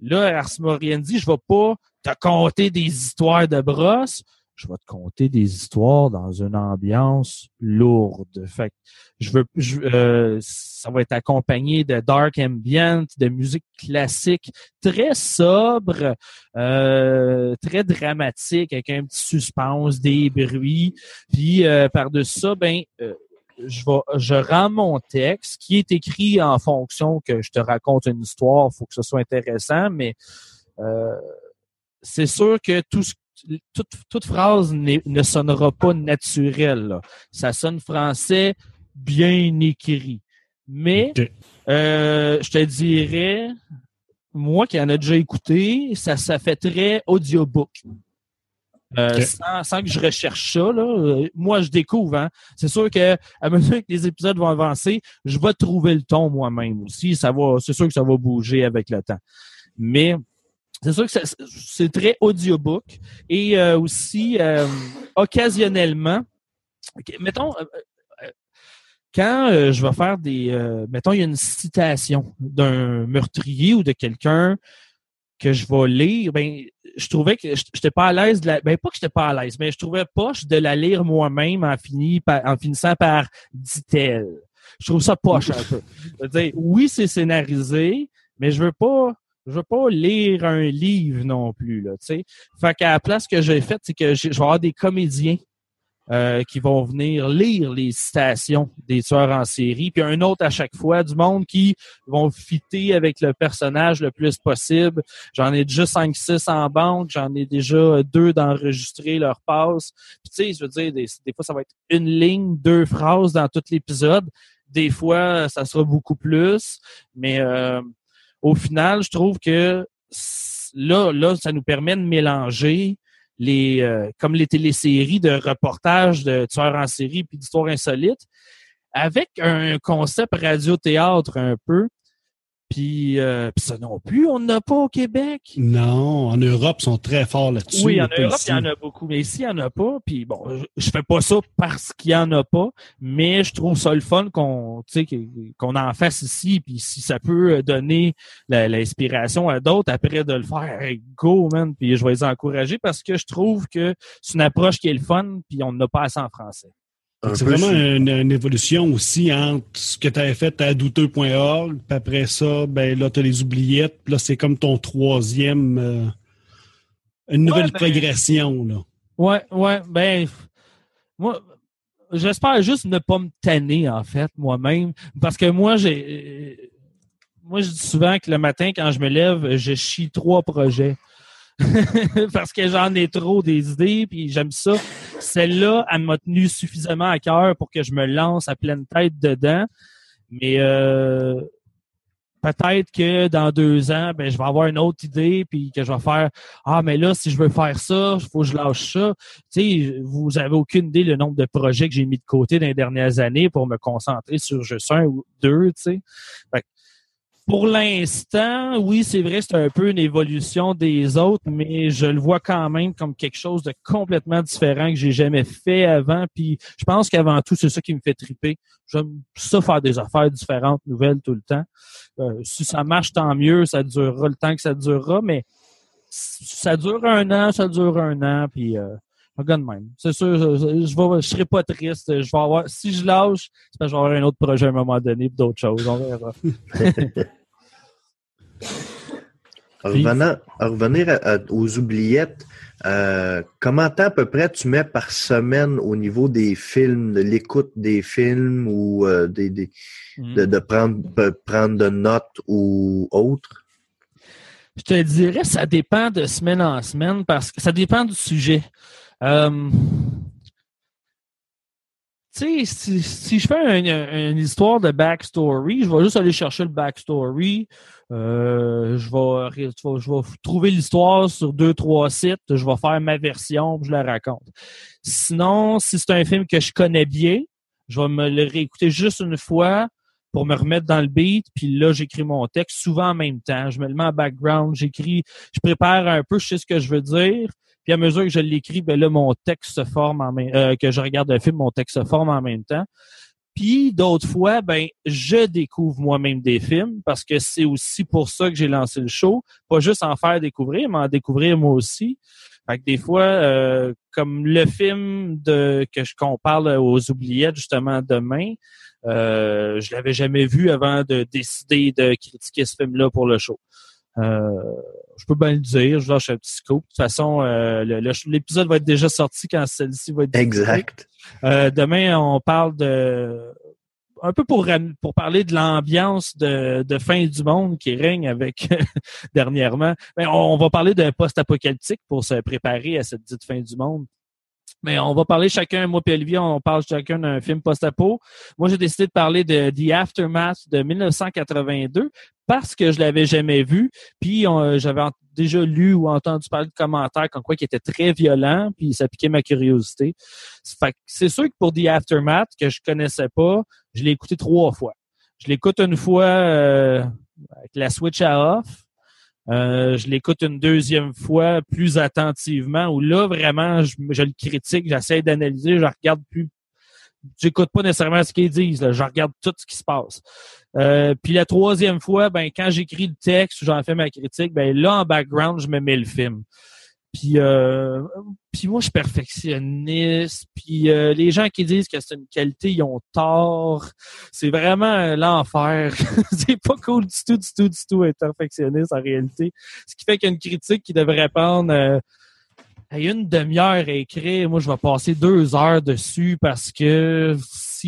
là Ars Moriendi, je vais pas te conter des histoires de brosse. Je vais te conter des histoires dans une ambiance lourde. Fait que je veux, euh, ça va être accompagné de dark ambient, de musique classique très sobre, euh, très dramatique avec un petit suspense, des bruits. Puis euh, par-dessus ça, ben je vais, je rends mon texte qui est écrit en fonction que je te raconte une histoire. Faut que ce soit intéressant, mais c'est sûr que tout ce- toute, toute phrase ne sonnera pas naturelle. là. Ça sonne français bien écrit. Mais euh, je te dirais, moi qui en a déjà écouté, ça, ça fait très audiobook. Euh, sans, sans que je recherche ça, là, euh, moi je découvre. Hein. C'est sûr que à mesure que les épisodes vont avancer, je vais trouver le ton moi-même aussi. Ça va, c'est sûr que ça va bouger avec le temps. Mais c'est sûr que c'est très audiobook et euh, aussi euh, occasionnellement, ok, mettons, euh, euh, quand euh, je vais faire des... euh, mettons, il y a une citation d'un meurtrier ou de quelqu'un que je vais lire, ben, je trouvais que je n'étais pas à l'aise la... Ben, pas que j'étais pas à l'aise, mais je trouvais poche de la lire moi-même en finissant par « dit-elle ». Je trouve ça poche un peu. Je veux dire, oui, c'est scénarisé, mais je veux pas... Je veux pas lire un livre non plus, là, tu. Fait qu'à la place que j'ai faite, c'est que je vais avoir des comédiens euh, qui vont venir lire les citations des tueurs en série, puis un autre à chaque fois, du monde qui vont fitter avec le personnage le plus possible. J'en ai déjà 5-6 en banque, j'en ai déjà deux d'enregistrer leur passe. Puis tu sais, je veux dire, des, des fois, ça va être une ligne, deux phrases dans tout l'épisode. Des fois, ça sera beaucoup plus. Mais euh, au final, je trouve que là, là, ça nous permet de mélanger les euh, comme les téléséries de reportages de tueurs en série puis d'histoires insolites avec un concept radio-théâtre un peu. Puis, euh, ça non plus, on n'a pas au Québec. Non, en Europe, ils sont très forts là-dessus. Oui, en Europe, ici. il y en a beaucoup, mais ici, il n'y en a pas. Puis bon, je, fais pas ça parce qu'il y en a pas, mais je trouve ça le fun qu'on tu sais, que- qu'on en fasse ici. Puis si ça peut donner l'inspiration à d'autres après de le faire, hey, go, man. Puis je vais les encourager parce que je trouve que c'est une approche qui est le fun, puis on n'a pas assez en français. C'est vraiment une, une évolution aussi entre ce que tu avais fait à douteux.org, puis après ça, ben là, tu as les oubliettes, puis là, c'est comme ton troisième. euh, une nouvelle Ouais, ben- progression, là. Ouais, ouais, ben, moi, j'espère juste ne pas me tanner, en fait, moi-même, parce que moi, j'ai, euh, moi, je dis souvent que le matin, quand je me lève, je chie trois projets. parce que j'en ai trop des idées, puis j'aime ça. Celle-là, elle m'a tenu suffisamment à cœur pour que je me lance à pleine tête dedans. Mais euh, peut-être que dans deux ans, ben, je vais avoir une autre idée, puis que je vais faire Ah, mais là, si je veux faire ça, il faut que je lâche ça. Vous avez aucune idée le nombre de projets que j'ai mis de côté dans les dernières années pour me concentrer sur juste un ou deux. Fait que pour l'instant, oui, c'est vrai, c'est un peu une évolution des autres, mais je le vois quand même comme quelque chose de complètement différent que j'ai jamais fait avant. Puis je pense qu'avant tout, c'est ça qui me fait triper. J'aime ça faire des affaires différentes, nouvelles tout le temps. Euh, si ça marche, tant mieux, ça durera le temps que ça durera, mais ça dure un an, ça dure un an, puis euh, regarde même. C'est sûr, je, je, vais, je serai pas triste. Je vais avoir, si je lâche, c'est que je vais avoir un autre projet à un moment donné, d'autres choses. On verra. En revenant- en revenir à- à- aux oubliettes, euh, comment temps à peu près tu mets par semaine au niveau des films, de l'écoute des films ou euh, des, des- Mm. de, de prendre, de prendre de notes ou autre? Je te dirais, ça dépend de semaine en semaine parce que ça dépend du sujet. Euh, tu sais, si, si je fais un- une histoire de backstory, je vais juste aller chercher le backstory. Euh, je, vais, je vais trouver l'histoire sur deux, trois sites. Je vais faire ma version, je la raconte. Sinon, si c'est un film que je connais bien, je vais me le réécouter juste une fois pour me remettre dans le beat. Puis là, j'écris mon texte souvent en même temps. Je me le mets en background, j'écris, je prépare un peu, je sais ce que je veux dire. Puis à mesure que je l'écris, ben là, mon texte se forme en même euh, que je regarde le film, mon texte se forme en même temps. Puis d'autres fois, ben je découvre moi-même des films parce que c'est aussi pour ça que j'ai lancé le show, pas juste en faire découvrir, mais en découvrir moi aussi. Fait que des fois, euh, comme le film de que je qu'on parle aux oubliettes justement demain, euh, je l'avais jamais vu avant de décider de critiquer ce film-là pour le show. Euh, je peux bien le dire, je lâche un petit scoop. De toute façon, euh, l'épisode va être déjà sorti quand celle-ci va être. Exact. Euh, demain, on parle de un peu pour pour parler de l'ambiance de, de fin du monde qui règne avec dernièrement. Mais on, on va parler de post-apocalyptique pour se préparer à cette dite fin du monde. Mais on va parler chacun, moi et Olivier, on parle chacun d'un film post-apo. Moi, j'ai décidé de parler de The Aftermath de 1982 parce que je l'avais jamais vu. Puis on- j'avais déjà lu ou entendu parler de commentaires comme quoi qui était très violent, puis ça piquait ma curiosité. C'est sûr que pour The Aftermath, que je connaissais pas, je l'ai écouté trois fois. Je l'écoute une fois euh, avec la switch à off. Euh, je l'écoute une deuxième fois plus attentivement, où là, vraiment, je, le critique, j'essaie d'analyser, je regarde plus j'écoute pas nécessairement ce qu'ils disent. Là. Je regarde tout ce qui se passe. Euh, puis la troisième fois, ben quand j'écris le texte j'en fais ma critique, ben là en background, je me mets le film. Puis, euh, moi, je suis perfectionniste. Puis euh, les gens qui disent que c'est une qualité, ils ont tort. C'est vraiment l'enfer. c'est pas cool du tout, du tout, du tout être perfectionniste en réalité. Ce qui fait qu'une critique qui devrait prendre euh, une demi-heure à écrire, moi, je vais passer deux heures dessus parce que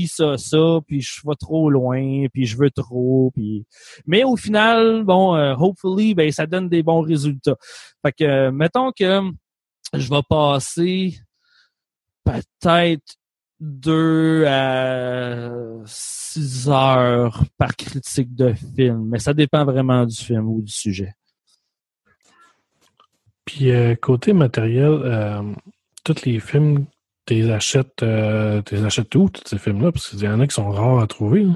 ça, ça, puis je vais trop loin, puis je veux trop, puis... Mais au final, bon, euh, hopefully, ben, ça donne des bons résultats. Fait que, euh, mettons que je vais passer peut-être deux à six heures par critique de film, mais ça dépend vraiment du film ou du sujet. Puis euh, côté matériel, tous les films, tu les achètes, euh, les achètes où, tous ces films-là? Parce qu'il y en a qui sont rares à trouver.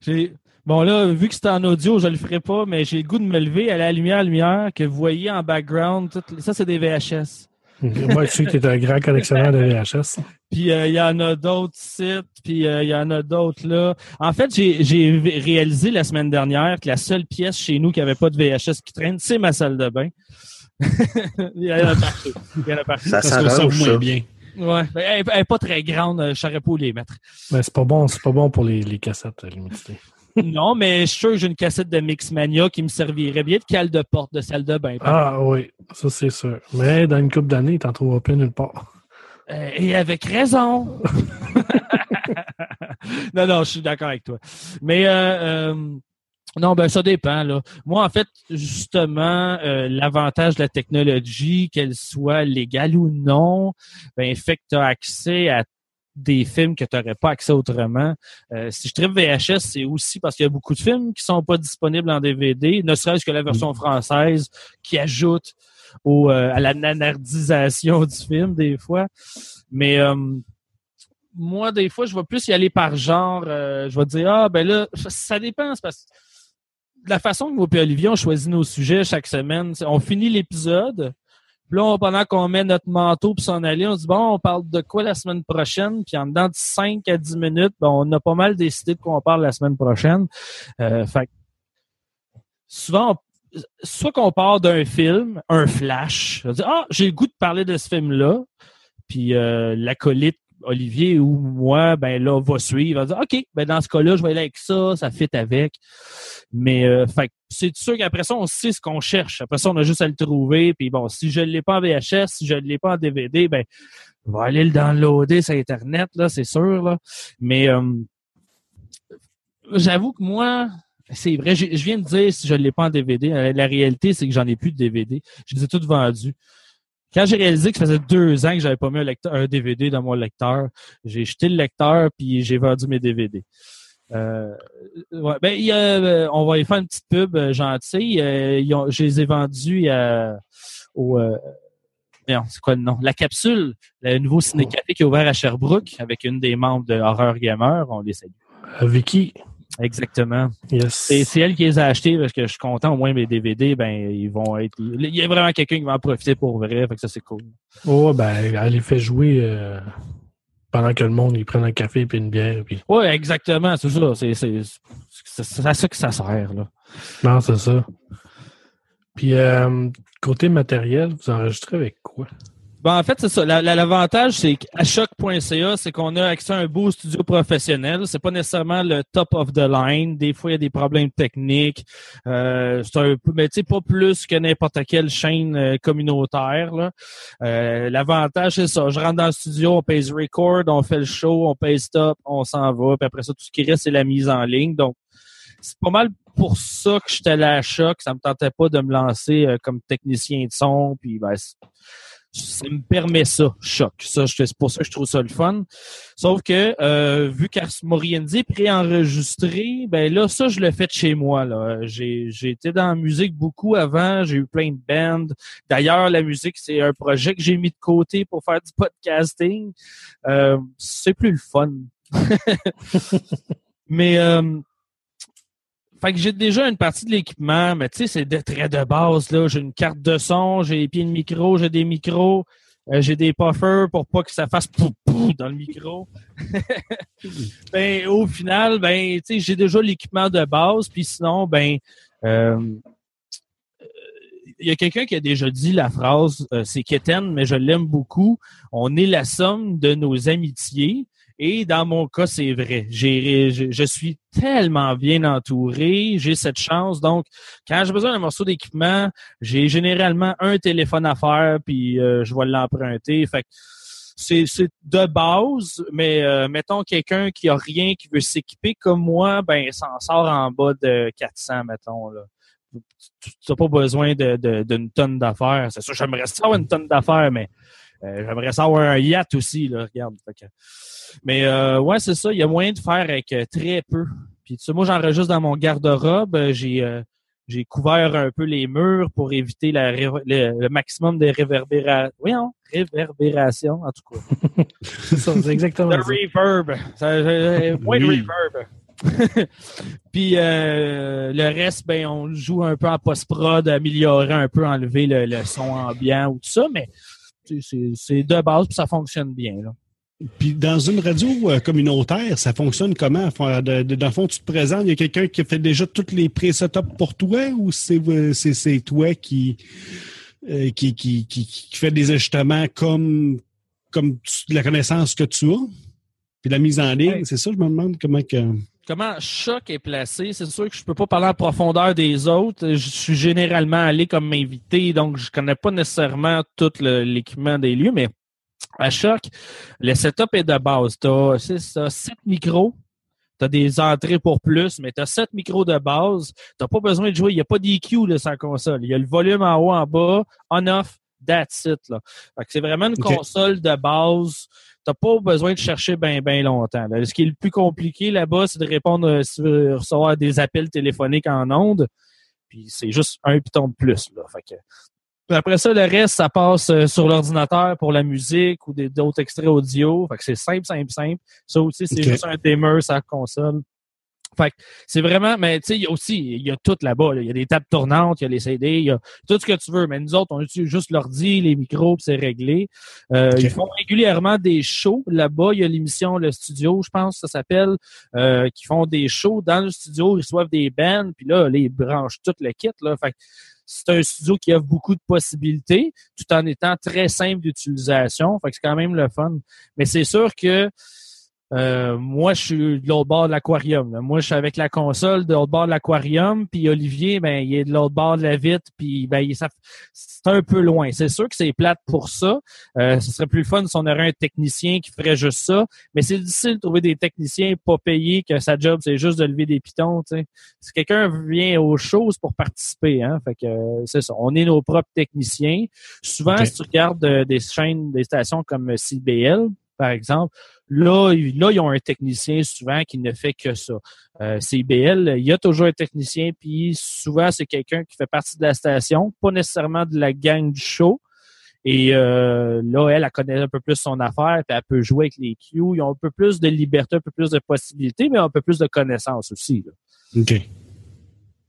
J'ai Bon, là, vu que c'est en audio, je le ferai pas, mais j'ai le goût de me lever à la lumière, lumière, que vous voyez en background. Tout... Ça, c'est des VHS. Moi, je sais que tu es un grand collectionneur de VHS. Puis euh, il y en a d'autres sites, puis euh, il y en a d'autres là. En fait, j'ai réalisé la semaine dernière que la seule pièce chez nous qui avait pas de VHS qui traîne, c'est ma salle de bain. il y en a partout. Il y en a partout. Ça s'arrange moins bien. Ouais, elle, elle est pas très grande, je saurais pas où les mettre. Mais c'est pas bon, c'est pas bon pour les, les cassettes limitées non, mais je suis sûr que j'ai une cassette de Mixmania qui me servirait bien de cale de porte de salle de bain. Ah oui, ça c'est sûr. Mais dans une couple d'années, t'en trouveras plus nulle part. Euh, et avec raison. non, non, je suis d'accord avec toi. Mais euh, euh, non, ben ça dépend. Là. Moi, en fait, justement, l'avantage de la technologie, qu'elle soit légale ou non, ben fait que tu as accès à des films que tu n'aurais pas accès autrement. Euh, si je tripe VHS, c'est aussi parce qu'il y a beaucoup de films qui sont pas disponibles en DVD, ne serait-ce que la version mm. française qui ajoute au, euh, à la nanardisation du film des fois. Mais euh, moi, des fois, je vais plus y aller par genre. je vais dire, ah, ben là, ça dépend. Parce que la façon que moi et Olivier, on choisit nos sujets chaque semaine, on finit l'épisode, puis là, pendant qu'on met notre manteau pour s'en aller, on se dit bon, on parle de quoi la semaine prochaine? Puis en dedans de 5 à 10 minutes, ben, on a pas mal décidé de quoi on parle la semaine prochaine. Euh, fait souvent, soit qu'on part d'un film, un flash, on dit Ah, j'ai le goût de parler de ce film-là. Puis euh, l'acolyte Olivier ou moi, ben là, va suivre, va dire OK, ben dans ce cas-là, je vais aller avec ça, ça fit avec. Mais euh, c'est sûr qu'après ça, on sait ce qu'on cherche. Après ça, on a juste à le trouver. Puis bon, si je ne l'ai pas en VHS, si je ne l'ai pas en DVD, ben on va aller le downloader sur Internet, là, c'est sûr. Mais euh, j'avoue que moi, c'est vrai, je, viens de dire si je ne l'ai pas en DVD. La réalité, c'est que j'en ai plus de DVD. Je les ai tous vendus. Quand j'ai réalisé que ça faisait deux ans que j'avais pas mis un, DVD dans mon lecteur, j'ai jeté le lecteur puis j'ai vendu mes DVD. Euh, ouais, ben, euh, on va y faire une petite pub euh, gentille. Euh, je les ai vendus à, au. c'est quoi le nom? La capsule, le nouveau ciné-café qui est ouvert à Sherbrooke avec une des membres de Horror Gamer. On les salue. Vicky. Exactement. Yes. C'est elle qui les a achetés parce que je suis content, au moins mes DVD, ben, ils vont être. Il y a vraiment quelqu'un qui va en profiter pour vrai, fait que ça c'est cool. Oh ben, elle les fait jouer euh, pendant que le monde il prend un café et une bière. Puis... Oui, exactement, c'est ça. C'est, c'est, à ça que ça sert, là. Non, c'est ça. Puis euh, côté matériel, vous enregistrez avec quoi? Ben, en fait, c'est ça. L'avantage, c'est qu'à choc.ca, c'est qu'on a accès à un beau studio professionnel. C'est pas nécessairement le top of the line. Des fois, il y a des problèmes techniques. Euh, c'est un peu, mais tu sais, pas plus que n'importe quelle chaîne euh, communautaire. Euh, L'avantage, c'est ça. Je rentre dans le studio, on pèse record, on fait le show, on pèse stop, on s'en va. Puis après ça, tout ce qui reste, c'est la mise en ligne. Donc, c'est pas mal pour ça que j'étais à choc. Ça me tentait pas de me lancer euh, comme technicien de son. Puis, ben, ça me permet ça, choc. Ça, c'est pour ça que je trouve ça le fun. Sauf que euh, vu qu'Ars Moriendi est préenregistré, ben là, ça, je le fais de chez moi. Là. J'ai, j'ai été dans la musique beaucoup avant, j'ai eu plein de bands. D'ailleurs, la musique, c'est un projet que j'ai mis de côté pour faire du podcasting. Euh, c'est plus le fun. Mais euh, fait que j'ai déjà une partie de l'équipement, mais tu sais, c'est de très de base. là. J'ai une carte de son, j'ai des pieds de micro, j'ai des micros. Euh, j'ai des puffers pour pas que ça fasse pou pou dans le micro. ben, au final, ben, tu sais, j'ai déjà l'équipement de base, puis sinon, ben, euh, il y a quelqu'un qui a déjà dit la phrase, euh, c'est Keten, mais je l'aime beaucoup. On est la somme de nos amitiés. Et dans mon cas, c'est vrai. J'ai, je, suis tellement bien entouré. J'ai cette chance. Donc, quand j'ai besoin d'un morceau d'équipement, j'ai généralement un téléphone à faire, puis euh, je vais l'emprunter. Fait c'est, de base, mais euh, mettons quelqu'un qui a rien, qui veut s'équiper comme moi, ben, s'en sort en bas de 400, mettons, tu n'as pas besoin d'une tonne d'affaires. C'est sûr, j'aimerais ça une tonne d'affaires, mais j'aimerais ça avoir un yacht aussi, là, regarde. Fait que- Mais euh, ouais, c'est ça, il y a moyen de faire avec euh, très peu. Puis tu sais, moi, j'enregistre dans mon garde-robe. Euh, J'ai euh, j'ai couvert un peu les murs pour éviter la, le, le maximum de réverbération. Oui, non, réverbération, en tout cas. C'est exactement Le ça. reverb. Ça, euh, moins de reverb. Puis euh, le reste, ben, on joue un peu en post-prod, améliorer un peu, enlever le, le son ambiant ou tout ça, mais c'est de base puis ça fonctionne bien. Là. Puis dans une radio euh, communautaire, ça fonctionne comment? De- dans le fond, tu te présentes, il y a quelqu'un qui fait déjà tous les pré-setups pour toi ou c'est euh, toi qui, euh, qui, qui, qui, qui fait des ajustements comme, comme tu- la connaissance que tu as? Puis la mise en ligne, Ouais. c'est ça, je me demande comment que. Comment Choc est placé, c'est sûr que je peux pas parler en profondeur des autres. Je suis généralement allé comme invité, donc je connais pas nécessairement tout l'équipement des lieux, mais à Choc, le setup est de base. Tu as, sept micros, tu as des entrées pour plus, mais tu as sept micros de base. Tu pas besoin de jouer, il n'y a pas d'EQ là, sans console. Il y a le volume en haut, en bas, on-off, that's it. Là. C'est vraiment une console de base t'as pas besoin de chercher bien ben longtemps. là. Ce qui est le plus compliqué là-bas, c'est de répondre, euh, si tu veux recevoir des appels téléphoniques en ondes. Puis c'est juste un piton de plus. Là. Fait que... Après ça, le reste, ça passe euh, sur l'ordinateur pour la musique ou d'autres extraits audio. Fait que c'est simple, simple, simple. Ça aussi, c'est juste un dimmer sur la console. Fait que c'est vraiment, mais tu sais, il y a aussi, il y a tout là-bas. là. Il y a des tables tournantes, il y a les CD, il y a tout ce que tu veux. Mais nous autres, on utilise juste l'ordi, les micros, puis c'est réglé. Euh. Ils font régulièrement des shows là-bas. Il y a l'émission Le Studio, je pense, ça s'appelle, euh, qui font des shows dans le studio. Ils reçoivent des bands, puis là, ils branchent tout le kit. Là. Fait que c'est un studio qui offre beaucoup de possibilités, tout en étant très simple d'utilisation. Fait que c'est quand même le fun. Mais c'est sûr que euh, moi, je suis de l'autre bord de l'aquarium. Moi, je suis avec la console de l'autre bord de l'aquarium, puis Olivier, ben, il est de l'autre bord de la vitre, puis ben, il- ça- c'est un peu loin. C'est sûr que c'est plate pour ça. Euh, ce serait plus fun si on aurait un technicien qui ferait juste ça, mais c'est difficile de trouver des techniciens pas payés que sa job, c'est juste de lever des pitons. tu sais. Si quelqu'un vient aux choses pour participer, hein, fait que euh, c'est ça. On est nos propres techniciens. Souvent, si tu regardes euh, des chaînes, des stations comme CBL, par exemple, Là, ils- là, ils ont un technicien souvent qui ne fait que ça. Euh, CBL, il y a toujours un technicien, puis souvent, c'est quelqu'un qui fait partie de la station, pas nécessairement de la gang du show. Et euh, là, elle, elle connaît un peu plus son affaire, puis elle peut jouer avec les cues. Ils ont un peu plus de liberté, un peu plus de possibilités, mais un peu plus de connaissances aussi. là. OK.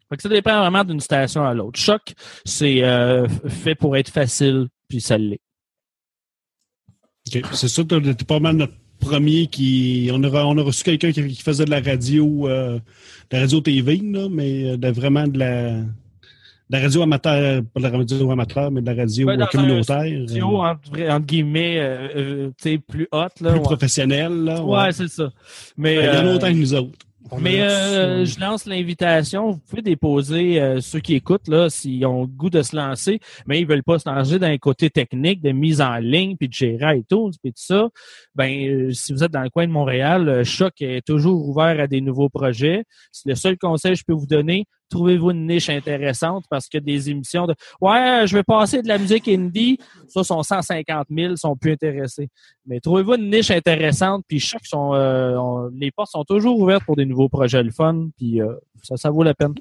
Fait que ça dépend vraiment d'une station à l'autre. Choc, c'est euh, fait pour être facile, puis ça l'est. OK. C'est sûr que t'es pas mal notre premier qui. On a, on a reçu quelqu'un qui, qui faisait de la radio, euh, de la radio TV, là, mais euh, de, vraiment de la, de la radio amateur, pas de la radio amateur, mais de la radio Ouais, communautaire. Studio, euh, entre, guillemets, euh, euh, tu sais, plus hot. Là, plus ouais. professionnelle. Là, Ouais, c'est ça. Mais, Il y en a autant que nous autres. Mais euh, je lance l'invitation. Vous pouvez déposer euh, ceux qui écoutent là, s'ils ont le goût de se lancer, mais ils veulent pas se lancer dans un côté technique, de mise en ligne, puis de gérer et tout, puis tout ça. Ben, euh, si vous êtes dans le coin de Montréal, euh, Choc est toujours ouvert à des nouveaux projets. C'est le seul conseil que je peux vous donner. Trouvez-vous une niche intéressante? Parce que des émissions de Ouais, je vais passer de la musique indie, ça sont 150 000, sont plus intéressés. Mais trouvez-vous une niche intéressante, puis Choc sont euh, les portes sont toujours ouvertes pour des nouveaux projets le fun, puis euh, ça, ça vaut la peine.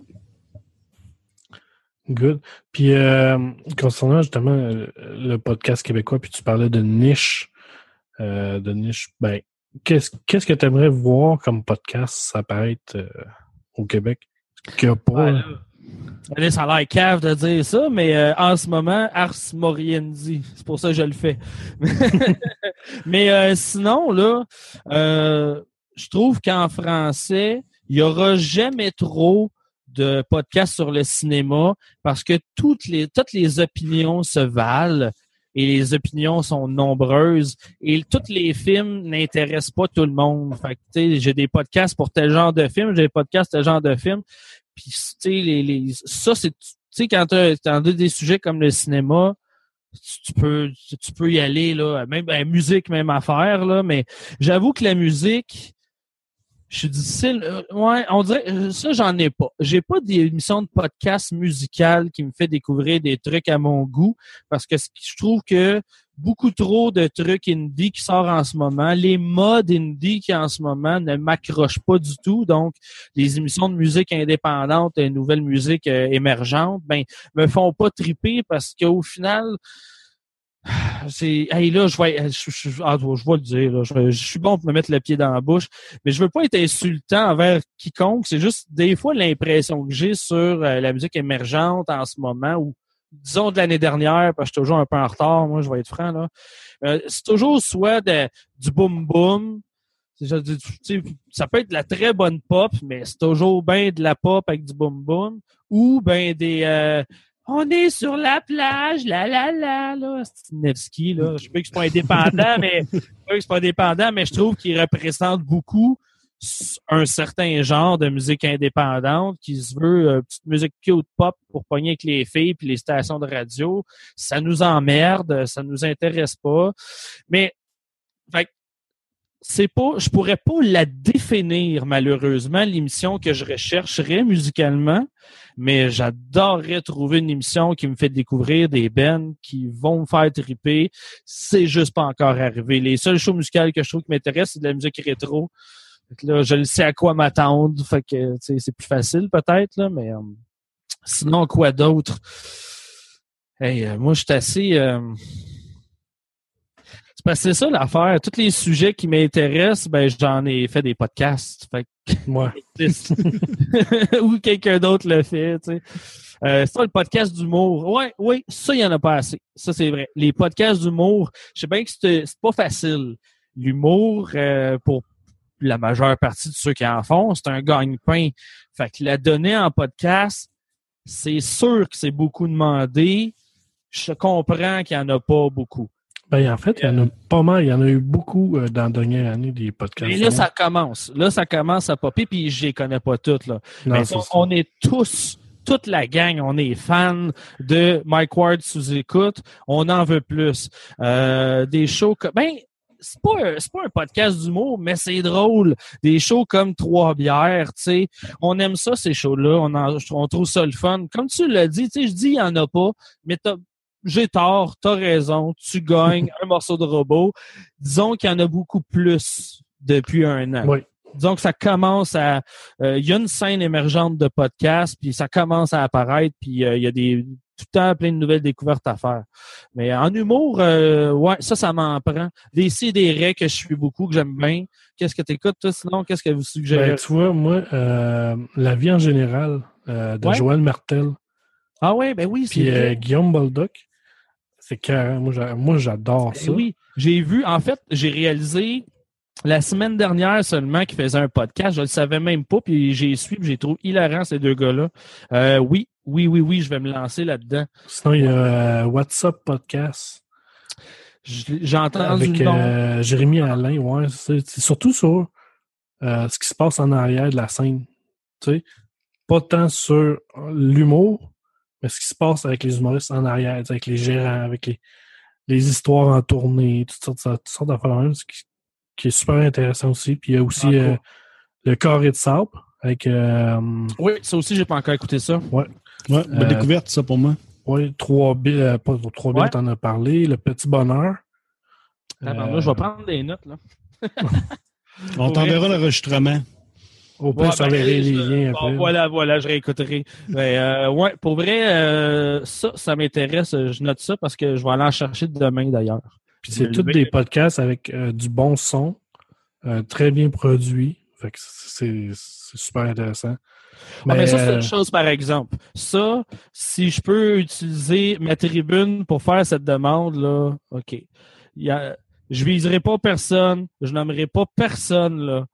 Good. Puis, euh, concernant justement le podcast québécois, puis tu parlais de niche, de niche, ben, qu'est-ce que tu aimerais voir comme podcast apparaître au Québec? N'y. Ouais, là, Allez, ça a l'air cave de dire ça, mais euh, en ce moment, Ars Moriendi. C'est pour ça que je le fais. mais euh, sinon, là, euh, je trouve qu'en français, il y aura jamais trop de podcasts sur le cinéma parce que toutes les, toutes les opinions se valent et les opinions sont nombreuses et tous les films n'intéressent pas tout le monde. Fait que, j'ai des podcasts pour tel genre de film, j'ai des podcasts pour tel genre de film. Puis, tu sais, les, les, ça, c'est, tu sais, quand tu as des sujets comme le cinéma, tu, peux, tu, peux y aller, là, même, ben, musique, même affaire, là, mais j'avoue que la musique, je suis difficile. euh, ouais, on dirait euh, ça, j'en ai pas. J'ai pas d'émission de podcast musicale qui me fait découvrir des trucs à mon goût parce que je trouve que beaucoup trop de trucs indie qui sortent en ce moment, les modes indie qui en ce moment ne m'accrochent pas du tout. Donc, les émissions de musique indépendante, et nouvelles musiques euh, émergentes, ben me font pas triper parce qu'au final, c'est hey là je vais je, je, je le dire là, je, suis bon pour me mettre le pied dans la bouche mais je veux pas être insultant envers quiconque. C'est juste des fois l'impression que j'ai sur euh, la musique émergente en ce moment ou disons de l'année dernière parce que je suis toujours un peu en retard moi je vais être franc là. Euh, c'est toujours soit de, du boom boom ça peut être de la très bonne pop mais c'est toujours bien de la pop avec du boom boom ou ben des euh, on est sur la plage, la la la là, Nevsky là. Je sais que c'est pas indépendant, mais je sais que c'est pas indépendant, mais je trouve qu'il représente beaucoup un certain genre de musique indépendante qui se veut euh, petite musique cute pop pour pogner avec les filles puis les stations de radio. Ça nous emmerde, ça nous intéresse pas. Mais fait c'est pas, je pourrais pas la définir malheureusement l'émission que je rechercherais musicalement, mais j'adorerais trouver une émission qui me fait découvrir des bands qui vont me faire triper. C'est juste pas encore arrivé. Les seuls shows musicaux que je trouve qui m'intéressent, c'est de la musique rétro. Fait que là, je sais à quoi m'attendre. Fait que c'est plus facile peut-être, là, mais euh, sinon, quoi d'autre? Hey, euh, moi, je suis assez. euh, C'est parce que c'est ça l'affaire. Tous les sujets qui m'intéressent, ben j'en ai fait des podcasts. Fait existe. ou quelqu'un d'autre le fait, tu sais. Euh, ça, le podcast d'humour. Ouais, oui, ça, il n'y en a pas assez. Ça, c'est vrai. Les podcasts d'humour, je sais bien que c'est c'est pas facile. L'humour, euh, pour la majeure partie de ceux qui en font, c'est un gagne-pain. Fait que la donnée en podcast, c'est sûr que c'est beaucoup demandé. Je comprends qu'il n'y en a pas beaucoup. Ben, en fait, il y en a pas mal. Il y en a eu beaucoup euh, dans la dernière année des podcasts. Mais là, ça commence. Là, ça commence à popper, puis je les connais pas toutes, là. Non, Mais c'est on, est tous, toute la gang, on est fans de Mike Ward sous écoute. On en veut plus. Euh, des shows comme. Ben, c'est pas, pas un podcast d'humour, mais c'est drôle. Des shows comme Trois bières, tu sais. On aime ça, ces shows-là. On, en- on trouve ça le fun. Comme tu l'as dit, tu sais, je dis il y en a pas, mais t'as- j'ai tort, t'as raison, tu gagnes un morceau de robot. Disons qu'il y en a beaucoup plus depuis un an. Oui. Disons que ça commence à... euh, Il y a une scène émergente de podcast, puis ça commence à apparaître, puis euh, il y a des tout le temps plein de nouvelles découvertes à faire. Mais en humour, euh, ouais, ça, ça m'en prend. Des CDR que je suis beaucoup, que j'aime bien. Qu'est-ce que tu écoutes, toi, sinon? Qu'est-ce que vous suggérez? Ben, tu vois, moi, euh, La vie en général euh, de Ouais. Joël Martel ah ouais, ben oui, c'est puis. Guillaume Boldoc, c'est carré. Moi, j'a- moi, j'adore Eh ça. Oui, j'ai vu, en fait, j'ai réalisé la semaine dernière seulement qu'ils faisaient un podcast. Je le savais même pas, puis j'ai suivi, puis j'ai trouvé hilarant ces deux gars-là. Euh, oui, oui, oui, oui, je vais me lancer là-dedans. Sinon, il y a euh, WhatsApp Podcast Je- J'ai entendu avec le nom. euh, Jérémy Alain. Ouais, c'est c'est surtout sur euh, ce qui se passe en arrière de la scène. Tu sais, pas tant sur l'humour, mais ce qui se passe avec les humoristes en arrière, avec les gérants, avec les, les histoires en tournée, toutes sortes, toutes sortes d'affaires même, ce qui, qui est super intéressant aussi. Puis il y a aussi Ah, euh, le carré de sable avec euh, Oui, ça aussi, j'ai pas encore écouté ça. Ouais, bonne Euh, découverte, ça, pour moi. ouais, trois billes, euh, pas trois billes, Ouais. t'en as parlé, le petit bonheur. Attends, Euh, je vais prendre des notes, là. On t'enverra l'enregistrement. Au ça ben, verrait les liens bon, voilà, voilà, je réécouterai. Ben, euh, ouais, pour vrai, euh, ça, ça m'intéresse. Je note ça parce que je vais aller en chercher demain, d'ailleurs. Puis c'est tous des podcasts avec euh, du bon son, très bien produit. Fait que c'est super intéressant. Ah, mais ça, c'est une chose, par exemple. Ça, si je peux utiliser ma tribune pour faire cette demande-là, OK. Il y a, je viserai pas personne, je nommerai pas personne, là.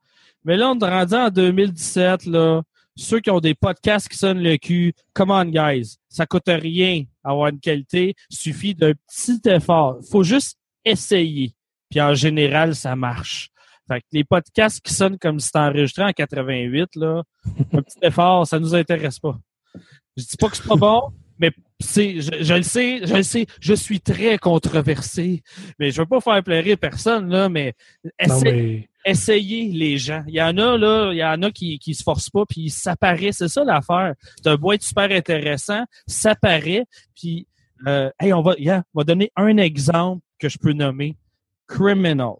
Mais là, on est rendu en 2017, là. Ceux qui ont des podcasts qui sonnent le cul, come on, guys. Ça coûte rien avoir une qualité. Suffit d'un petit effort. Faut juste essayer. Puis en général, ça marche. Fait que les podcasts qui sonnent comme si c'était enregistré en 88, là, un petit effort, ça nous intéresse pas. Je dis pas que c'est pas bon, mais c'est, je, je le sais, je le sais, je suis très controversé, mais je veux pas faire pleurer personne, là, mais, non, essaye- mais essayez les gens. Il y en a, là, il y en a qui, qui se forcent pas, puis ça paraît, c'est ça l'affaire. C'est un bois super intéressant, ça paraît, puis, euh, hey, on va, yeah, on va donner un exemple que je peux nommer. Criminal.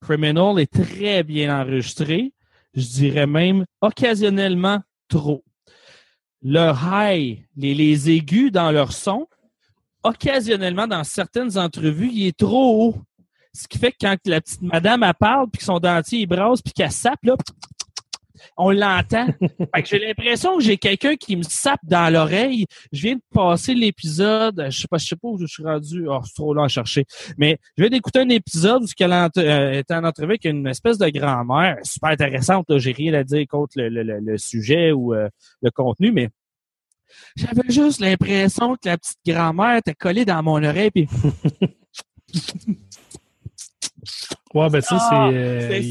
Criminal est très bien enregistré. Je dirais même occasionnellement trop. Le high, les, les aigus dans leur son, occasionnellement dans certaines entrevues, il est trop haut. Ce qui fait que quand la petite madame elle parle, puis que son dentier il brasse, puis qu'elle sape, là, on l'entend. fait que j'ai l'impression que j'ai quelqu'un qui me sape dans l'oreille. Je viens de passer l'épisode, je sais pas, je sais pas où je suis rendu. Oh, c'est trop long à chercher. Mais je viens d'écouter un épisode où elle euh, était en entrevue avec une espèce de grand-mère, super intéressante. J'ai rien à dire contre le, le- le- le sujet ou euh, le contenu, mais j'avais juste l'impression que la petite grand-mère était collée dans mon oreille. Puis ouais, ben ça, Ah, c'est. euh,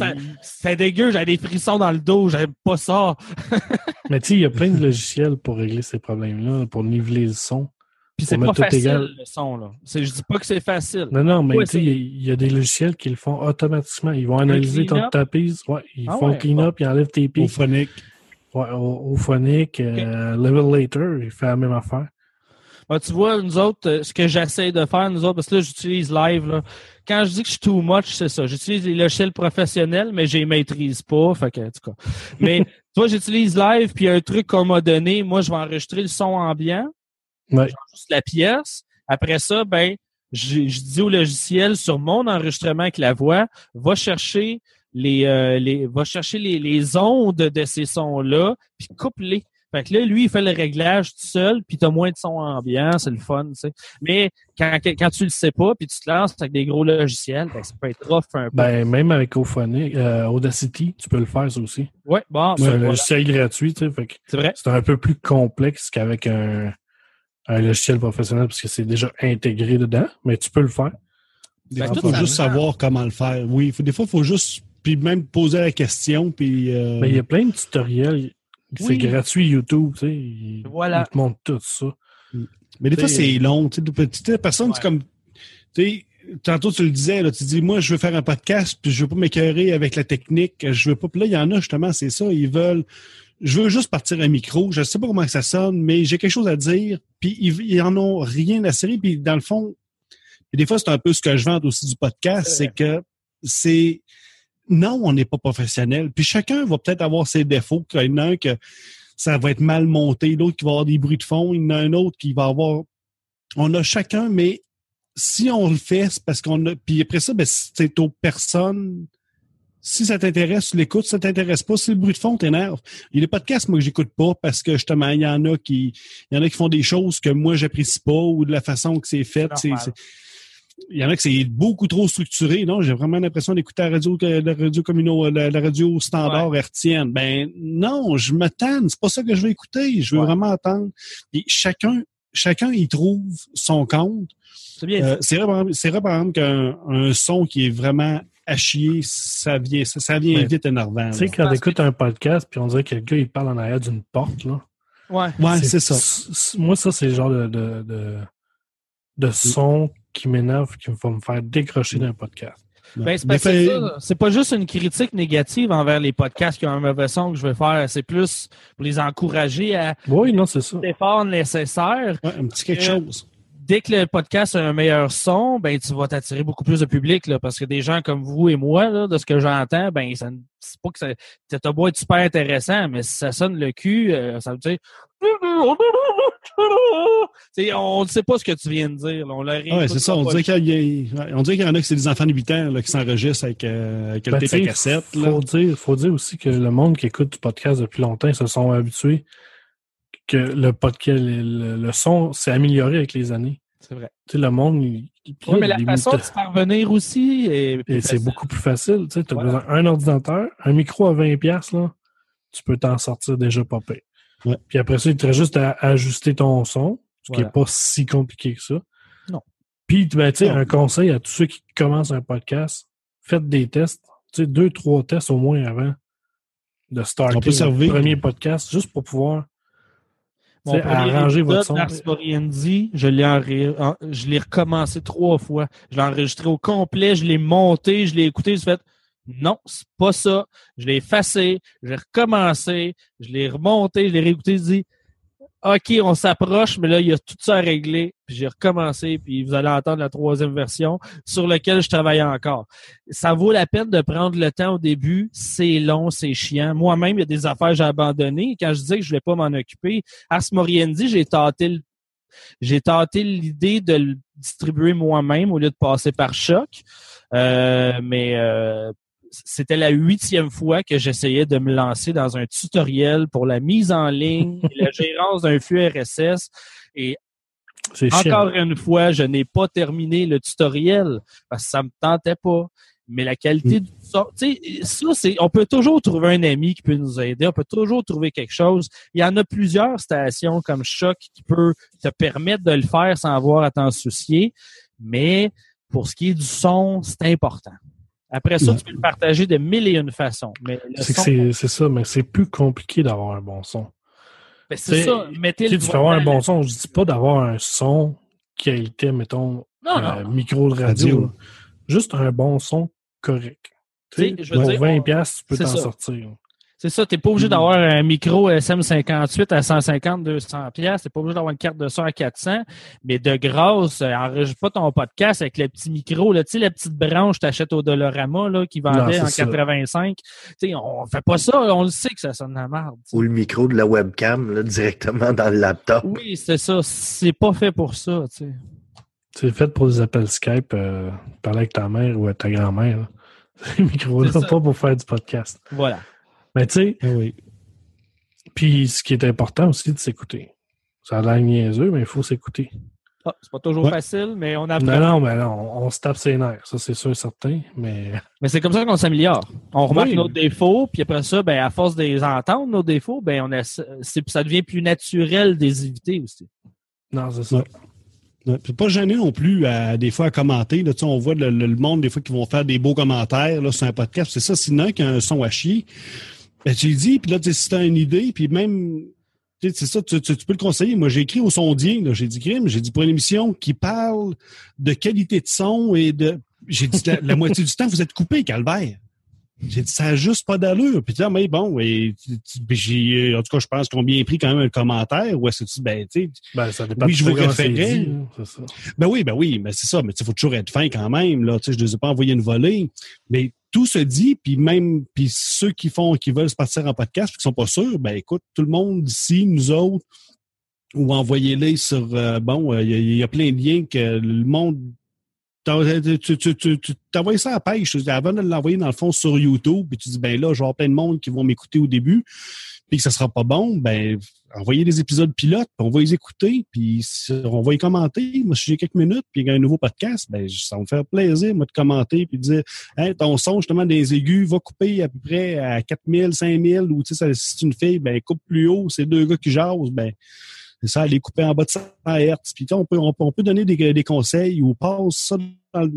c'est- dégueu, j'avais des frissons dans le dos, j'aime pas ça. Mais tu sais, il y a plein de logiciels pour régler ces problèmes-là, pour niveler le son. Puis c'est pas facile égal. le son là. C'est- Je dis pas que c'est facile. Non, non, mais tu sais, il y a- il y, a des logiciels qui le font automatiquement. Ils vont analyser ton clean-up? tapis. Ouais, ils Ah font ouais, clean bon. up, ils enlèvent tes Au pics. phonique. Ouais, au, au phonique, euh, level later, il fait la même affaire. Ben, tu vois, nous autres, euh, ce que j'essaie de faire, nous autres, parce que là, j'utilise live. Là. Quand je dis que je suis too much, c'est ça. J'utilise les logiciels professionnels, mais je les maîtrise pas. Fait que, en tout cas. Mais tu vois, j'utilise live, puis un truc qu'on m'a donné, moi, je vais enregistrer le son ambiant. Ouais. juste la pièce. Après ça, ben, je, je dis au logiciel sur mon enregistrement avec la voix, va chercher les, euh, les va chercher les, les ondes de ces sons-là, puis coupe-les. Fait que là, lui, il fait le réglage tout seul, puis t'as moins de son ambiant, c'est le fun, tu sais. Mais quand, quand tu le sais pas, puis tu te lances avec des gros logiciels, ben, ça peut être rough un peu. Ben, même avec Auphonic, euh, Audacity, tu peux le faire ça aussi. ouais, bon, C'est un voilà. logiciel gratuit, tu sais, fait que c'est vrai. c'est un peu plus complexe qu'avec un, un logiciel professionnel parce que c'est déjà intégré dedans, mais tu peux le faire. Des Ben, fois, il faut juste savoir comment le faire. Oui, faut- des fois, il faut juste puis même poser la question. Puis, euh, Mais il y a plein de tutoriels. C'est Oui. gratuit YouTube, tu sais. Ils, Voilà. ils te montrent tout ça. Mais des fois, c'est long. Tu sais, de petites personnes, Ouais. c'est comme. Tu sais, tantôt, tu le disais, là, tu dis, moi, je veux faire un podcast, puis je veux pas m'écœurer avec la technique. Je veux pas. Puis là, il y en a, justement, c'est ça. Ils veulent. Je veux juste partir un micro. Je sais pas comment ça sonne, mais j'ai quelque chose à dire. Puis ils, ils en ont rien à serrer. Puis dans le fond, des fois, c'est un peu ce que je vante aussi du podcast, c'est que c'est. Non, on n'est pas professionnel. Puis chacun va peut-être avoir ses défauts. Il y en a un que ça va être mal monté, l'autre qui va avoir des bruits de fond, il y en a un autre qui va avoir. On a chacun, mais si on le fait, c'est parce qu'on a. Puis après ça, ben, c'est aux personnes. Si ça t'intéresse, tu l'écoutes. Si ça t'intéresse pas, si le bruit de fond t'énerve. Il y a des podcasts, moi, que j'écoute pas parce que justement, il y en a qui. Il y en a qui font des choses que moi, j'apprécie pas ou de la façon que c'est fait. C'est il y en a que c'est beaucoup trop structuré. Non, j'ai vraiment l'impression d'écouter la radio, la radio communo, la, la radio standard hertzienne. Ben non, je me tanne. C'est pas ça que je veux écouter. Je veux Ouais. vraiment entendre. Puis chacun, chacun y trouve son compte. C'est bien Euh, c'est vrai, par exemple- qu'un un son qui est vraiment à chier, ça vient, ça, ça vient Ouais. vite énervant. Tu sais, quand Parce t'écoutes un podcast, puis on dirait que le gars, il parle en arrière d'une porte, là. Ouais. Ouais, c'est ça. Moi, ça, c'est le genre de, de, de, de son qui m'énerve, qui va me faire décrocher d'un podcast. Ben, c'est fait- c'est ça, c'est pas juste une critique négative envers les podcasts qui ont un mauvais son que je veux faire. C'est plus pour les encourager à Oui, non, c'est ça. l'effort nécessaire Ouais, un petit quelque Euh, chose. Dès que le podcast a un meilleur son, ben tu vas t'attirer beaucoup plus de public là, parce que des gens comme vous et moi, là, de ce que j'entends, ben ça c'est pas que ça t'as beau être super intéressant, mais si ça sonne le cul, euh, ça veut dire T'sais, on ne sait pas ce que tu viens de dire. là. On l'a ouais, c'est ça. On dirait qu'il y, a- on dirait qu'il y en a que c'est des enfants de 8 ans là, qui s'enregistrent avec, euh, avec le Ben, tape à cassette. Là. Faut dire, faut dire aussi que le monde qui écoute du podcast depuis longtemps, ils se sont habitués que le podcast, le, le son s'est amélioré avec les années. C'est vrai. Tu sais, le monde, il- là, mais la façon de se parvenir aussi est et c'est beaucoup plus facile. Tu sais, as Voilà. besoin d'un ordinateur, un micro à 20$, piastres, là, tu peux t'en sortir déjà pas pire. Ouais. Puis après ça, il te reste juste à ajuster ton son, ce qui n'est pas si compliqué que ça. Non. Puis, ben, tu sais, un conseil à tous ceux qui commencent un podcast, faites des tests. Tu sais, deux, trois tests au moins avant de starter le premier podcast, juste pour pouvoir Mon arranger votre son. Moriendi, je l'ai en- je l'ai recommencé trois fois. Je l'ai enregistré au complet, je l'ai monté, je l'ai écouté, j'ai fait non, c'est pas ça. Je l'ai effacé, j'ai recommencé, je l'ai remonté, je l'ai réécouté, je dis OK, on s'approche, mais là, il y a tout ça à régler. Puis j'ai recommencé, puis vous allez entendre la troisième version sur laquelle je travaille encore. Ça vaut la peine de prendre le temps au début. C'est long, c'est chiant. Moi-même, il y a des affaires que j'ai abandonnées. Quand je disais que je voulais pas m'en occuper, Ars Moriendi, j'ai tenté le- j'ai tenté l'idée de le distribuer moi-même au lieu de passer par choc. Euh, mais euh, c'était la huitième fois que j'essayais de me lancer dans un tutoriel pour la mise en ligne et la gérance d'un flux RSS. Et chiant. encore une fois, je n'ai pas terminé le tutoriel parce que ça me tentait pas. Mais la qualité du son, ça, c'est, on peut toujours trouver un ami qui peut nous aider. On peut toujours trouver quelque chose. Il y en a plusieurs stations comme Choc qui peut te permettre de le faire sans avoir à t'en soucier. Mais pour ce qui est du son, c'est important. Après ça, tu peux le partager de mille et une façons. C'est son, ça, mais c'est plus compliqué d'avoir un bon son. ben, c'est ça. Mettez Tu sais, le tu peux avoir un bon son. Je dis pas d'avoir un son qualité, mettons, Non, euh, non. micro de radio. Juste un bon son correct. Tu sais, je veux pour dire, 20 on- piastres, tu peux t'en sortir. C'est ça, t'es pas obligé Mm. d'avoir un micro SM58 à 150, 200 pièces, t'es pas obligé d'avoir une carte de son à 400, mais de grâce, euh, enregistre pas ton podcast avec le petit micro, là, tu sais, la petite branche que t'achètes au Dolorama, là, qui vendait Non, en ça. 85. Tu sais, on fait pas ça, on le sait que ça sonne la merde. Ou le micro de la webcam là, directement dans le laptop. Oui, c'est ça, c'est pas fait pour ça, tu sais. C'est fait pour des appels Skype, euh, parler avec ta mère ou avec ta grand-mère. là. Micros-là, C'est ça. pas pour faire du podcast. Voilà. Mais tu sais, Ah oui. puis ce qui est important aussi, de s'écouter. Ça a l'air niaiseux, mais il faut s'écouter. Ah, c'est pas toujours Ouais. facile, mais on apprend. Non, non, mais non, on, on se tape ses nerfs, ça c'est sûr et certain, mais Mais c'est comme ça qu'on s'améliore. On remarque Oui. nos défauts, puis après ça, ben, à force de les entendre, nos défauts, ben, on a, c'est- ça devient plus naturel de les éviter aussi. non, c'est ça. Ouais. Ouais, puis pas gêné non plus à des fois à commenter. Là, Tu sais, on voit le, le- le monde des fois qui vont faire des beaux commentaires là, sur un podcast. C'est ça, sinon qu'il y a un son à chier. Ben, tu lui dis, puis là, tu sais, si t'as une idée, puis même tu sais, c'est ça, tu, tu- tu peux le conseiller. Moi, j'ai écrit au sondier, là, j'ai dit Grim, j'ai dit pour une émission qui parle de qualité de son et de. J'ai dit la, la moitié du temps, vous êtes coupé, Calvaire. J'ai dit ça n'a juste pas d'allure. Puis tu dis, ah, mais bon, et, tu- tu- j'ai, en tout cas, je pense qu'on a bien pris quand même un commentaire. Ou est-ce que tu ben, tu sais, Ben, ça dépend Oui, je vous référais. dit, là, c'est ça. ben oui, ben oui, mais c'est ça. Mais il faut toujours être fin quand même. Là, tu sais, je ne les ai pas envoyés une volée. Mais tout se dit, puis même puis ceux qui font, qui veulent se partir en podcast, puis qui sont pas sûrs, ben écoute, tout le monde ici, nous autres, ou envoyez-les sur euh, bon, il y, a- il y a plein de liens que le monde. t'as- Tu, tu, tu, tu t'envoies ça à pêche. Avant de l'envoyer dans le fond sur YouTube, puis tu dis ben là, je vais avoir plein de monde qui vont m'écouter au début, puis que ça sera pas bon, ben envoyez des épisodes pilotes, puis on va les écouter, puis on va y commenter. Moi, si j'ai quelques minutes, puis il y a un nouveau podcast, ben ça va me faire plaisir, moi, de commenter, puis de dire hey, ton son, justement, des aigus, va couper à peu près à 4000, 5000, ou si c'est une fille, ben coupe plus haut, c'est deux gars qui jasent, ben ça, aller couper en bas de 100 Hz. Puis on peut, on, peut- on peut donner des, des conseils ou passe ça dans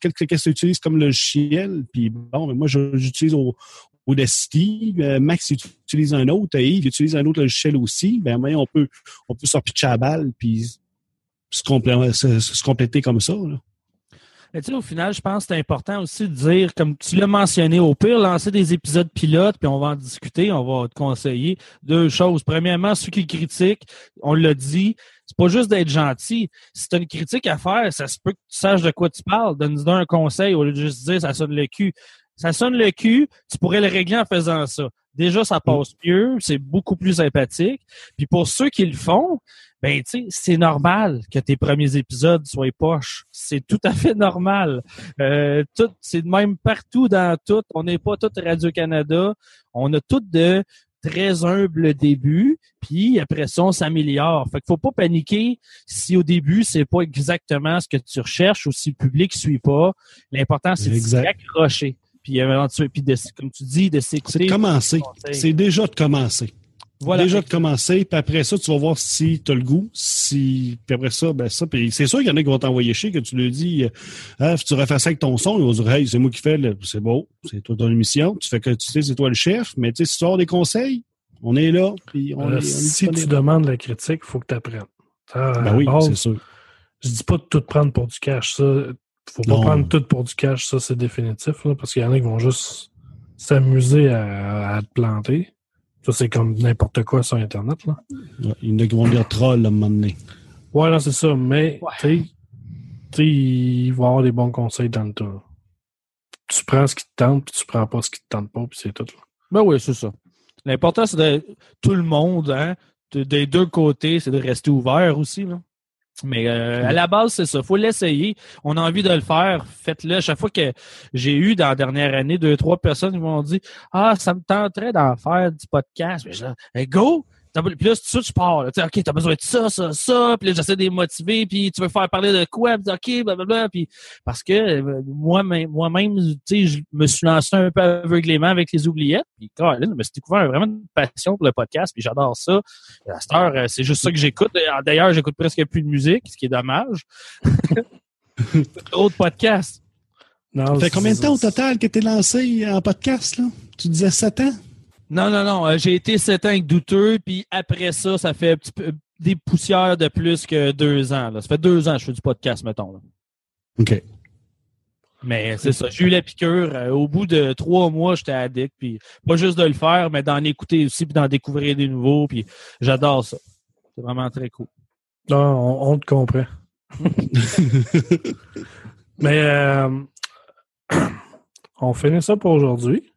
qu'est-ce que tu utilises comme logiciel. Puis bon, mais moi, je- j'utilise au, Audacity. Euh, Max il utilise un autre. Yves utilise un autre logiciel aussi. Ben, mais on peut, on peut s'en pitcher à la balle puis se, complé- se- se compléter comme ça. tu sais, au final, je pense que c'est important aussi de dire, comme tu l'as mentionné, au pire, lancer des épisodes pilotes, puis on va en discuter, on va te conseiller deux choses. Premièrement, ceux qui critiquent, on l'a dit, c'est pas juste d'être gentil. Si tu as une critique à faire, ça se peut que tu saches de quoi tu parles. Donne-nous un conseil au lieu de juste dire ça sonne le cul. Ça sonne le cul, tu pourrais le régler en faisant ça. Déjà, ça passe mieux, c'est beaucoup plus sympathique. Puis pour ceux qui le font, ben tu sais, c'est normal que tes premiers épisodes soient poches. C'est tout à fait normal. Euh, tout, c'est même partout dans tout. On n'est pas tout Radio-Canada. On a tout de très humble début, puis après ça, on s'améliore. Fait qu'il faut pas paniquer si au début, c'est pas exactement ce que tu recherches ou si le public suit pas. L'important, c'est de s'accrocher. Puis, puis de, comme tu dis, de s'écouter. C'est de commencer. C'est déjà de commencer. Voilà. Déjà de commencer, puis après ça, tu vas voir si tu as le goût, si puis après ça, ben ça, puis c'est sûr qu'il y en a qui vont t'envoyer chier, que tu lui dis ah, tu refais ça avec ton son, ils vont dire Hey, c'est moi qui fais c'est beau, c'est toi ton émission, tu fais que tu sais, c'est toi le chef, mais tu sais, si tu as des conseils, on est là. Puis on euh, est, si tu demandes la critique, il faut que tu apprennes. ben oui, c'est sûr. Je dis pas de tout prendre pour du cash, ça. Faut pas prendre tout pour du cash, ça c'est définitif, là, parce qu'il y en a qui vont juste s'amuser à, à te planter. Ça, c'est comme n'importe quoi sur Internet. Là. Ouais, il y en a qui vont dire troll à un moment donné. Ouais, non, c'est ça. Mais, tu sais, il va y avoir des bons conseils dans le tas. Tu prends ce qui te tente, puis tu prends pas ce qui te tente pas, puis c'est tout. Là. Ben oui, c'est ça. L'important, c'est de tout le monde, hein, des deux côtés, c'est de rester ouvert aussi. Là. Mais euh, à la base, c'est ça. faut l'essayer. On a envie de le faire. Faites-le. Chaque fois que j'ai eu dans la dernière année deux, trois personnes qui m'ont dit Ah, ça me tenterait d'en faire du podcast. Mais go! Puis là, tout de je pars. Tu sais, OK, t'as besoin de ça, ça, ça. Puis là, j'essaie de les motiver. Puis tu veux faire parler de quoi? Puis OK, blablabla. Puis parce que euh, moi-même, sais, je me suis lancé un peu aveuglément avec les oubliettes. Puis là, je me suis découvert vraiment une passion pour le podcast. Puis j'adore ça. À cette heure, euh, c'est juste ça que j'écoute. D'ailleurs, j'écoute presque plus de musique, ce qui est dommage. Autre podcast. Non, ça fait combien de temps au total que tu es lancé en podcast, là? Tu disais sept ans? Non, non, non. Euh, j'ai été sept ans avec douteux, puis après ça, ça fait un petit peu des poussières de plus que deux ans. Là. Ça fait deux ans que je fais du podcast, mettons. Là. OK. Mais c'est ça. J'ai eu la piqûre. Euh, au bout de trois mois, j'étais addict. Puis pas juste de le faire, mais d'en écouter aussi, puis d'en découvrir des nouveaux. Puis j'adore ça. C'est vraiment très cool. Non, on, te comprend. mais euh, on finit ça pour aujourd'hui.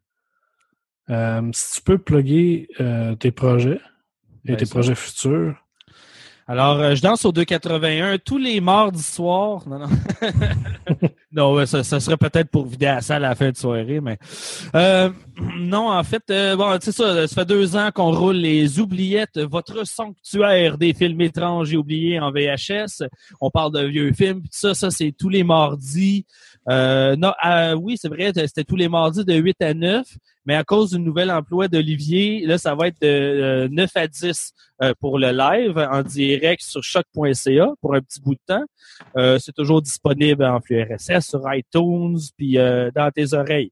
Euh, si tu peux plugger euh, tes projets et ben, tes projets futurs. Alors, euh, je danse au 281 tous les mardis soirs. Non, non. non, ça, ça, serait peut-être pour vider la salle à la fin de soirée, mais non, en fait, bon, c'est ça, ça fait deux ans qu'on roule les oubliettes, votre sanctuaire des films étranges et oubliés en VHS. On parle de vieux films, ça, ça c'est tous les mardis. Non, oui, c'est vrai, c'était tous les mardis de 8 à 9 mais à cause du nouvel emploi d'Olivier, là, ça va être de 9 euh, à 10 euh, pour le live en direct sur choc.ca pour un petit bout de temps. Euh, c'est toujours disponible en flux RSS sur iTunes puis dans tes oreilles.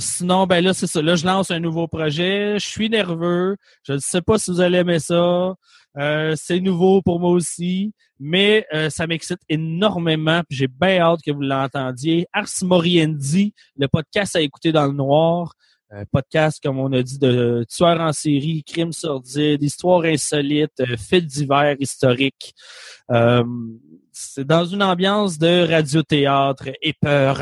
sinon, ben là, c'est ça. Là, je lance un nouveau projet. Je suis nerveux. Je ne sais pas si vous allez aimer ça. Euh, c'est nouveau pour moi aussi, mais euh, ça m'excite énormément. J'ai bien hâte que vous l'entendiez. Ars Moriendi, le podcast à écouter dans le noir. Un podcast, comme on a dit, de tueurs en série, crimes sordides, histoires insolites, euh, faits divers historiques. C'est dans une ambiance de radiothéâtre épeurante.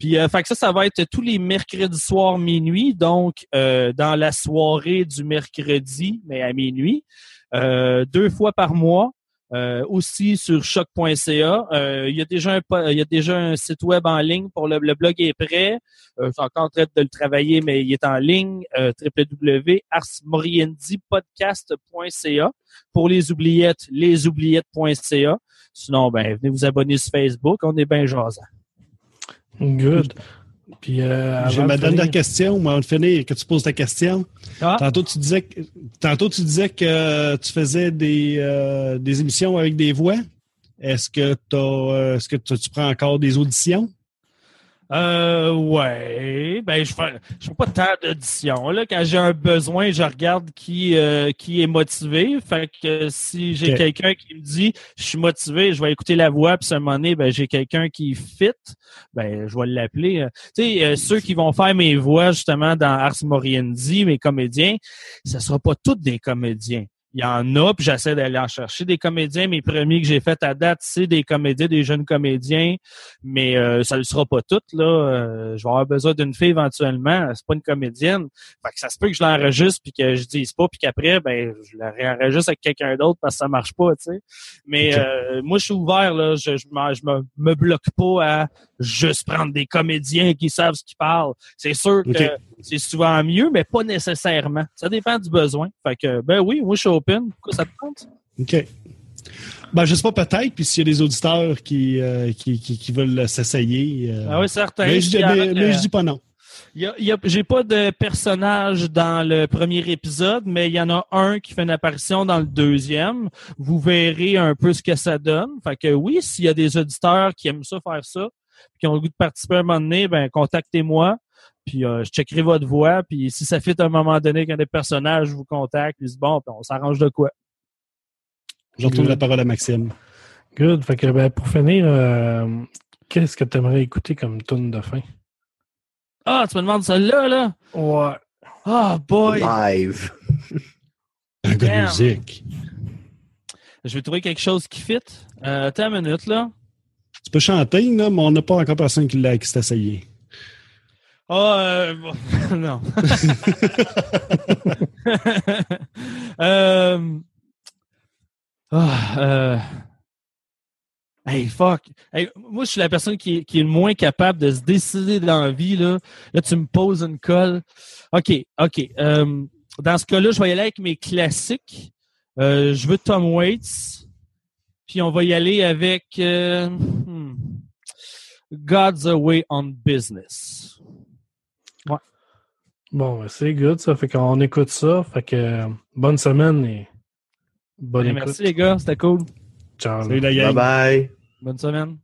Puis, euh, fait que ça, ça va être tous les mercredis soirs minuit, donc euh, dans la soirée du mercredi, mais à minuit, euh, deux fois par mois. Aussi sur choc.ca. il y a déjà un il y a déjà un site web en ligne pour le, blog est prêt. je suis encore en train de le travailler, mais il est en ligne. www.arsmoriendipodcast.ca pour les oubliettes, lesoubliettes.ca. Sinon, ben venez vous abonner sur Facebook. On est bien jasant. Good. Puis, euh, J'ai ma dernière question, mais avant de finir, que tu poses ta question. Ah. Tantôt, tu disais que, tantôt, tu disais que tu faisais des, euh, des émissions avec des voix. Est-ce que, euh, est-ce que tu, prends encore des auditions? Euh, ouais. Ben, je fais, je fais pas tant d'auditions. Là, quand j'ai un besoin, je regarde qui, euh, qui est motivé. Fait que si j'ai quelqu'un qui me dit, je suis motivé, je vais écouter la voix, puis à un moment donné, ben, j'ai quelqu'un qui fit, ben, je vais l'appeler. Euh, Tu sais, euh, ceux qui vont faire mes voix, justement, dans Ars Moriendi, mes comédiens, ce sera pas tous des comédiens. Il y en a, puis j'essaie d'aller en chercher des comédiens. Mes premiers que j'ai fait à date, c'est des comédiens, des jeunes comédiens, mais euh, ça ne le sera pas tout. Là. Euh, je vais avoir besoin d'une fille éventuellement. C'est pas une comédienne. Fait que ça se peut que je l'enregistre puis que je dise pas, puis qu'après, ben, je la réenregistre avec quelqu'un d'autre parce que ça marche pas, tu sais. Mais euh, moi, je suis ouvert, là. Je, je, je me, me bloque pas à juste prendre des comédiens qui savent ce qu'ils parlent. C'est sûr que c'est souvent mieux, mais pas nécessairement. Ça dépend du besoin. Fait que, ben oui, moi, je suis open? Pourquoi ça te tente? OK. Ben, je sais pas, peut-être, puis s'il y a des auditeurs qui, euh, qui, qui, qui veulent s'essayer. euh, Ah oui, certain. mais, je, mais- euh, je dis pas non. Y a- y a- J'ai pas de personnage dans le premier épisode, mais il y en a un qui fait une apparition dans le deuxième. Vous verrez un peu ce que ça donne. Fait que oui, s'il y a des auditeurs qui aiment ça faire ça, puis qui ont le goût de participer à un moment donné, ben contactez-moi. Puis euh, je checkerai votre voix. Puis si ça fait à un moment donné qu'un des personnages vous contacte, ils disent bon, puis on s'arrange de quoi? Je retourne la parole à Maxime. Good. Fait que, ben, pour finir, euh, qu'est-ce que tu aimerais écouter comme tune de fin? Ah, tu me demandes celle-là, là? Ouais. Ah, boy! Live. Un de musique. Je vais trouver quelque chose qui fit. Euh, attends une minute, là. Tu peux chanter, là, mais on n'a pas encore personne qui l'a qui s'est essayé. Ah, euh, bon, non. euh, ah, euh, hey, fuck. Hey, moi, je suis la personne qui est, qui est le moins capable de se décider dans la vie. Là, là tu me poses une colle. OK, OK. Dans ce cas-là, je vais y aller avec mes classiques. Je veux Tom Waits. Puis on va y aller avec hmm, God's Away on Business. Bon, ben, c'est good, ça. Fait qu'on écoute ça. Fait que, bonne semaine et bonne Hey, écoute. merci les gars, c'était cool. Ciao. Salut la Bye bye. Bonne semaine.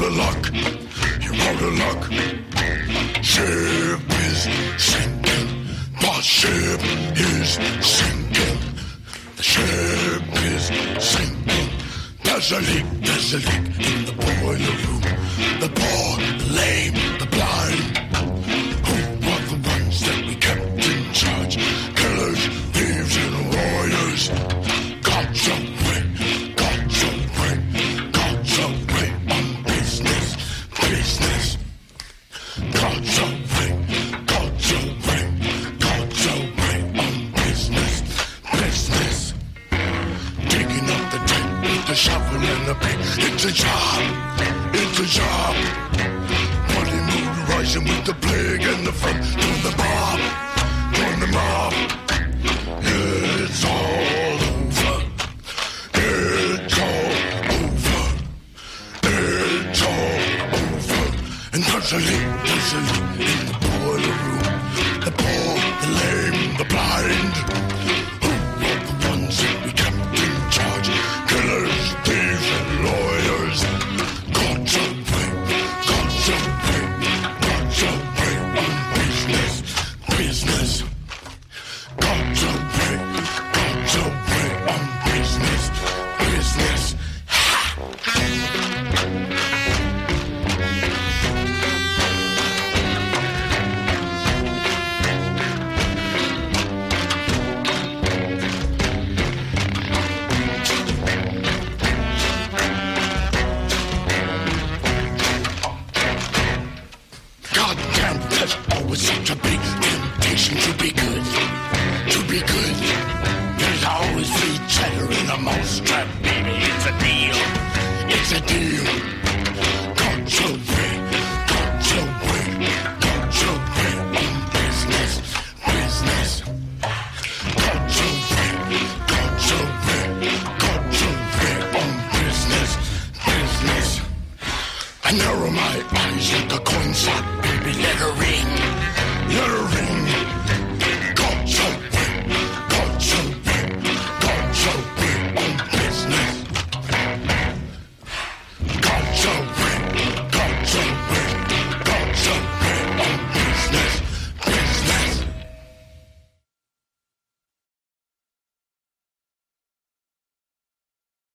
Out of luck. You're out of luck. Ship is sinking. The ship is sinking. The ship is sinking. There's a leak, there's a leak in the boiler room. The poor, the lame, the blind. The shovel and the pick. It's a job,